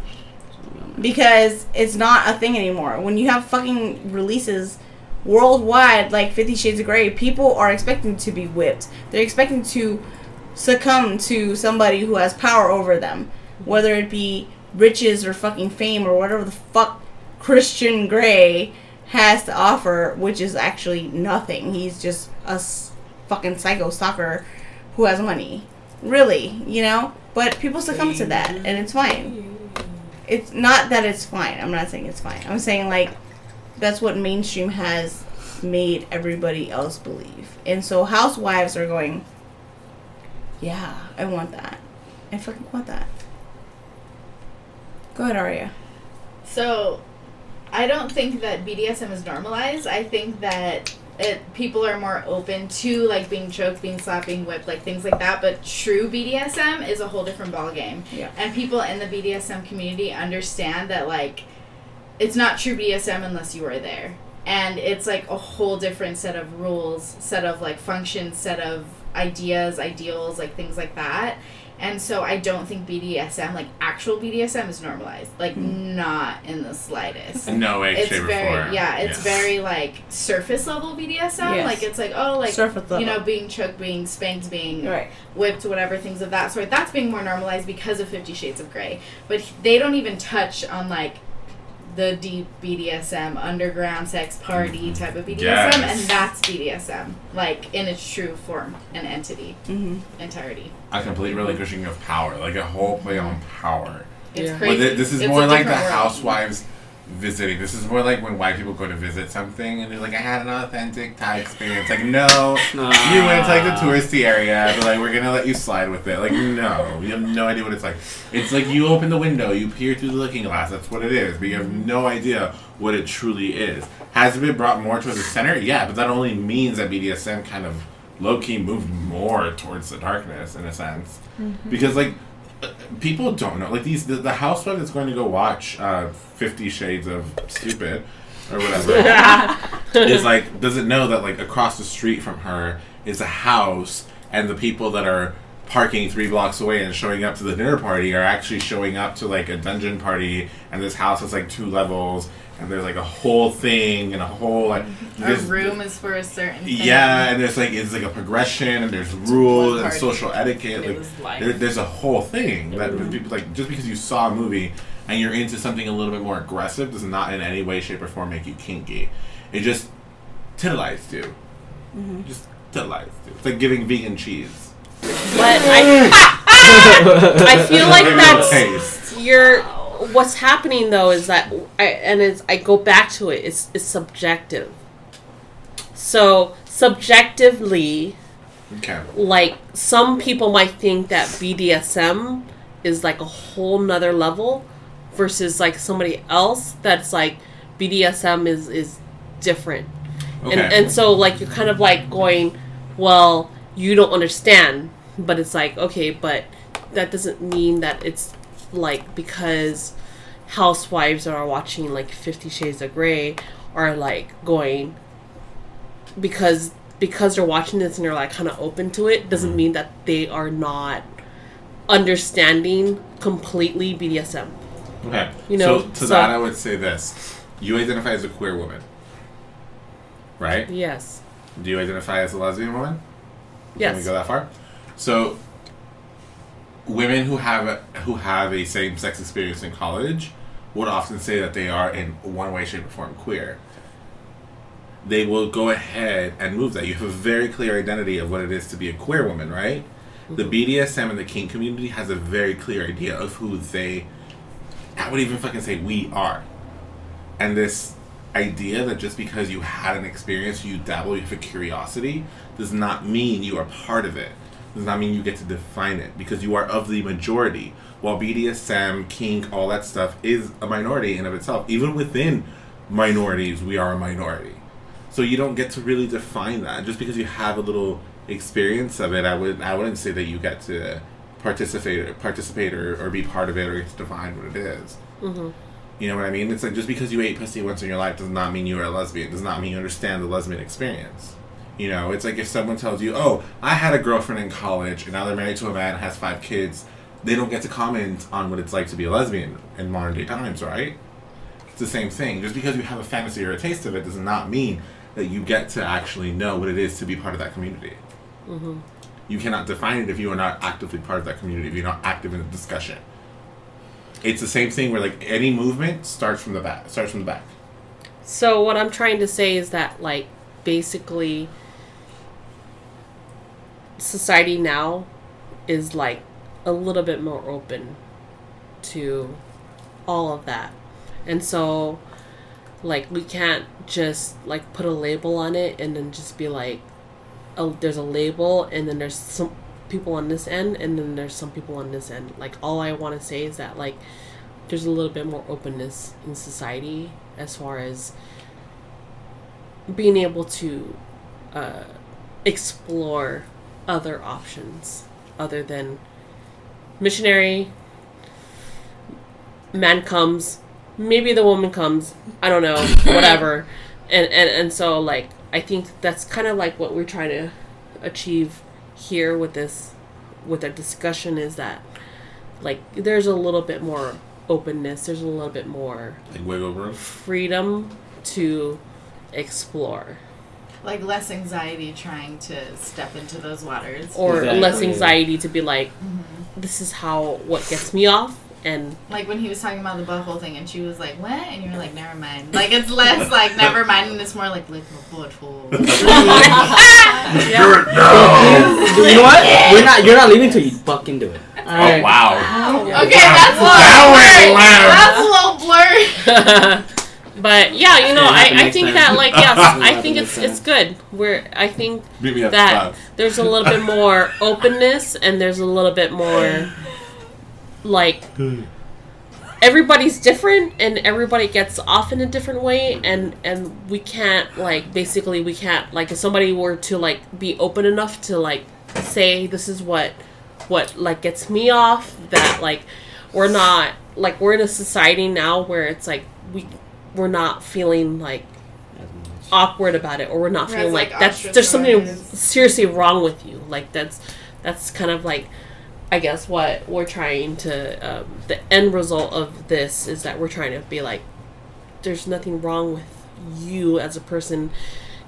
because it's not a thing anymore. When you have fucking releases worldwide, like Fifty Shades of Grey, people are expecting to be whipped. They're expecting to succumb to somebody who has power over them, whether it be riches or fucking fame or whatever the fuck Christian Grey has to offer, which is actually nothing. He's just a fucking psycho stalker who has money. Really, you know? But people succumb to that, and it's fine. It's not that it's fine. I'm not saying it's fine. I'm saying, like, that's what mainstream has made everybody else believe. And so housewives are going, yeah, I want that. I fucking want that. Go ahead, Aria. So, I don't think that BDSM is normalized. I think that it people are more open to like being choked, being slapped, being whipped, like things like that. But true BDSM is a whole different ballgame. Yeah. And people in the BDSM community understand that like it's not true BDSM unless you are there. And it's like a whole different set of rules, set of like functions, set of ideas, ideals, like things like that. And so I don't think BDSM, like actual BDSM, is normalized. Like hmm. not in the slightest. No way, It's shape, or very form. yeah, it's very like surface level BDSM. Yes. Like it's like oh like Surface you know being choked, being spanked, being Right. whipped, whatever things of that sort. That's being more normalized because of Fifty Shades of Grey. But they don't even touch on like the deep BDSM, underground sex party type of BDSM, Yes. and that's BDSM, like in its true form and entity, Mm-hmm. entirety. A complete relinquishing of power, like a whole play on power. It's Yeah. crazy. Well, th- this is It's more like the different world. housewives visiting. This is more like when white people go to visit something and they're like, I had an authentic Thai experience. Like, no, you went to like the touristy area, but like we're gonna let you slide with it. Like, no, you have no idea what it's like. It's like you open the window, you peer through the looking glass. That's what it is, but you have mm-hmm. no idea what it truly is. Has it been brought more towards the center? Yeah, but that only means that BDSM kind of low key moved more towards the darkness in a sense, mm-hmm. because like people don't know. Like these the, the housewife that's going to go watch uh 50 shades of stupid or whatever is like doesn't know that like across the street from her is a house and the people that are parking three blocks away and showing up to the dinner party are actually showing up to like a dungeon party and this house has like two levels and there's like a whole thing and a whole like A room is for a certain thing. yeah, and there's like it's like a progression, and there's rules and social etiquette. It Like there, there's a whole thing that people like. Just because you saw a movie and you're into something a little bit more aggressive does not in any way, shape, or form make you kinky. It just titillates you. Mm-hmm. Just titillates you. It's like giving vegan cheese. But I, I feel like Give it a that's you're what's happening though is that I and it's I go back to it. It's it's subjective. So subjectively, Okay. like some people might think that BDSM is like a whole nother level versus like somebody else that's like BDSM is is different. Okay. And and so like you're kind of like going, well, you don't understand, but it's like okay, but that doesn't mean that it's like because housewives are watching like 50 shades of Grey are like going because because they're watching this and they're like kind of open to it doesn't mm-hmm. mean that they are not understanding completely BDSM. Okay. You know, so to so- that I would say this: you identify as a queer woman, right? Yes. Do you identify as a lesbian woman? Can we go that far? So, women who have a, who have a same sex experience in college would often say that they are in one way, shape, or form queer. They will go ahead and move that. You have a very clear identity of what it is to be a queer woman, right? The mm-hmm. BDSM and the kink community has a very clear idea of who they. I would even fucking say we are. And this idea that just because you had an experience, you dabble, you have a curiosity, does not mean you are part of it. Does not mean you get to define it because you are of the majority. While BDSM, kink, all that stuff is a minority in of itself. Even within minorities, we are a minority. So you don't get to really define that. Just because you have a little experience of it, I would I wouldn't say that you get to participate participate or, or be part of it or get to define what it is. hmm You know what I mean? It's like just because you ate pussy once in your life does not mean you are a lesbian. It does not mean you understand the lesbian experience. You know, it's like if someone tells you, "Oh, I had a girlfriend in college, and now they're married to a man, and has five kids," they don't get to comment on what it's like to be a lesbian in modern day times, right? It's the same thing. Just because you have a fantasy or a taste of it does not mean that you get to actually know what it is to be part of that community. hmm You cannot define it if you are not actively part of that community. If you're not active in the discussion. It's the same thing where like any movement starts from the back. Starts from the back. So what I'm trying to say is that like basically society now is like a little bit more open to all of that. And so like we can't just like put a label on it and then just be like oh there's a label and then there's some people on this end and then there's some people on this end. Like all I want to say is that like there's a little bit more openness in society as far as being able to uh, explore other options other than missionary man comes maybe the woman comes i don't know whatever and, and and so like i think that's kind of like what we're trying to achieve here with this with our discussion is that like there's a little bit more openness there's a little bit more Like wiggle room. freedom to explore Like less anxiety trying to step into those waters. or Exactly. less anxiety to be like mm-hmm. this is how what gets me off and Like when he was talking about the butthole thing, and she was like, "What?" and you were like, "Never mind." Like it's less like never mind, and it's more like like my butthole. You're- no. you know what? We're not. You're not leaving till you fucking do it. Oh wow. Okay, that's a little That blurry. went. That's a little blurry. but yeah you know Yeah, i, I think time. that like yes i think it's it's good we're i think Meet me at that the there's a little bit more openness and there's a little bit more like everybody's different and everybody gets off in a different way and and we can't like basically we can't like if somebody were to like be open enough to like say this is what what like gets me off that like we're not like we're in a society now where it's like we we're not feeling like awkward about it or we're not Where feeling like, like, that's there's something seriously wrong with you. Like that's that's kind of like i guess what we're trying to um, the end result of this is that we're trying to be like there's nothing wrong with you as a person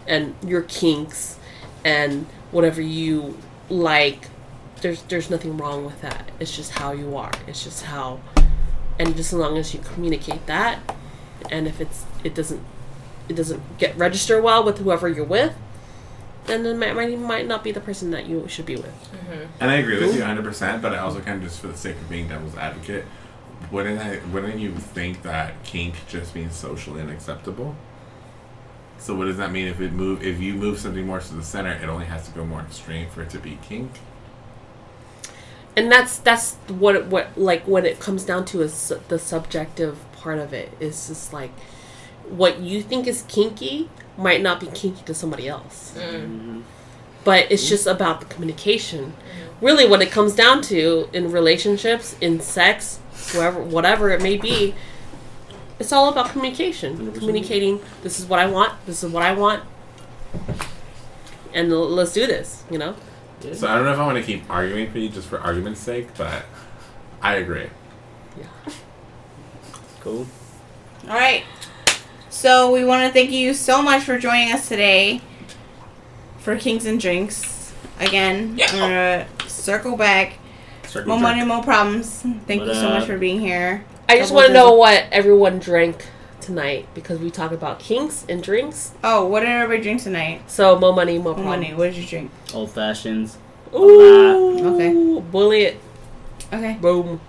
and your kinks and whatever you like. There's there's nothing wrong with that. It's just how you are. It's just how and just as long as you communicate that and if it's it doesn't it doesn't get register well with whoever you're with then it might, might, might not be the person that you should be with mm-hmm. And I agree with you 100%, but I also kind of just for the sake of being devil's advocate, wouldn't I, wouldn't you think that kink just means socially unacceptable? So what does that mean if it move if you move something more to the center, it only has to go more extreme for it to be kink? and that's that's what it, what like what it comes down to is su- the subjective part of it is just like what you think is kinky might not be kinky to somebody else Mm-hmm. but it's just about the communication really what it comes down to in relationships in sex wherever whatever it may be it's all about communication 100%. communicating this is what i want this is what i want and l- let's do this you know So I don't know if I want to keep arguing for you just for argument's sake, but I agree. Yeah. Cool. All right. So we want to thank you so much for joining us today for Kinks and Drinks. Again, Yeah. I'm gonna circle back. Circle More jerk. money, more problems. Thank What you so much for being here. I just want to know what everyone drank tonight because we talk about kinks and drinks. Oh, what did everybody drink tonight? So more money, more More money. What did you drink? Old fashions. Ooh, Okay. bullet, Okay. boom.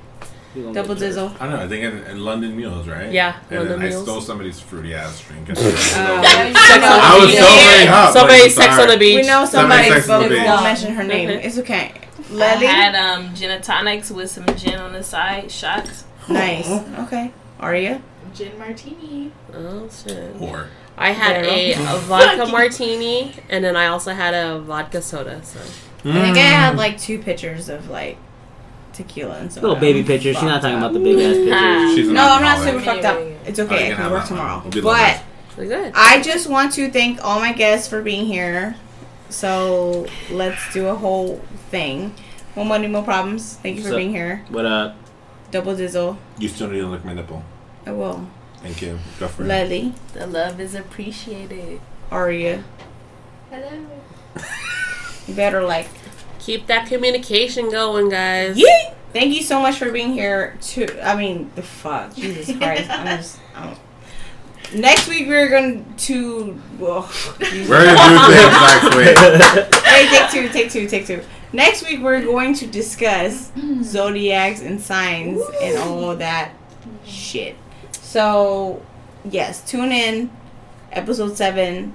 We gonna Double get dizzle. I don't know. I think in, in London Mules, right? Yeah, And London then I Mules. stole somebody's fruity ass drink. And Uh, I was so know- very up. Somebody like, sex sorry. on the beach. We know Somebody somebody, sex on but the we beach. won't mention her name. Okay. It's okay. I Lily. had um gin and tonics with some gin on the side, shots. Nice. Okay. Aria. Gin martini. Oh shit! Whore. I had a, a vodka martini, and then I also had a vodka soda. So I think I had like two pictures of like tequila and soda. Little baby I'm. She's not talking up. about the big ass pictures. She's No, I'm not super fucked up. It's okay. you I can can work tomorrow. We'll But good. I just want to thank all my guests for being here. So let's do a whole thing. More money, more problems. Thank you for So- being here. What up? Double dizzle. You still need to lick my nipple. I will. Thank you. Go for it. Lily. The love is appreciated. Aria. Hello. You better like. Keep that communication going, guys. Yay! Thank you so much for being here. To I mean, the fuck, Jesus Christ. I'm just. I'm, next week we're going to. Well, We're gonna do things next week. hey, take two, take two, take two. Next week we're going to discuss mm. zodiacs and signs and all of that mm. shit. So, yes, tune in. Episode seven.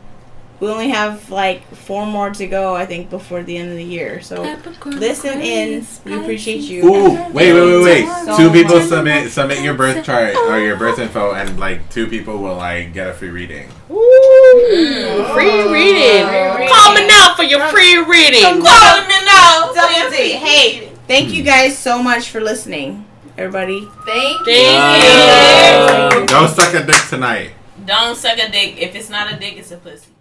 We only have like four more to go, I think, before the end of the year. So listen in. We appreciate you. Ooh, wait, wait, wait, wait. So two people much. submit submit your birth chart or your birth info, and like two people will like get a free reading. Ooh, mm, oh. free reading. Free Call me now for your free reading. Calling me now. Double Hey, thank you hmm. guys so much for listening, everybody. Thank Thank you. you. Go suck a dick tonight. Don't suck a dick. If it's not a dick, it's a pussy.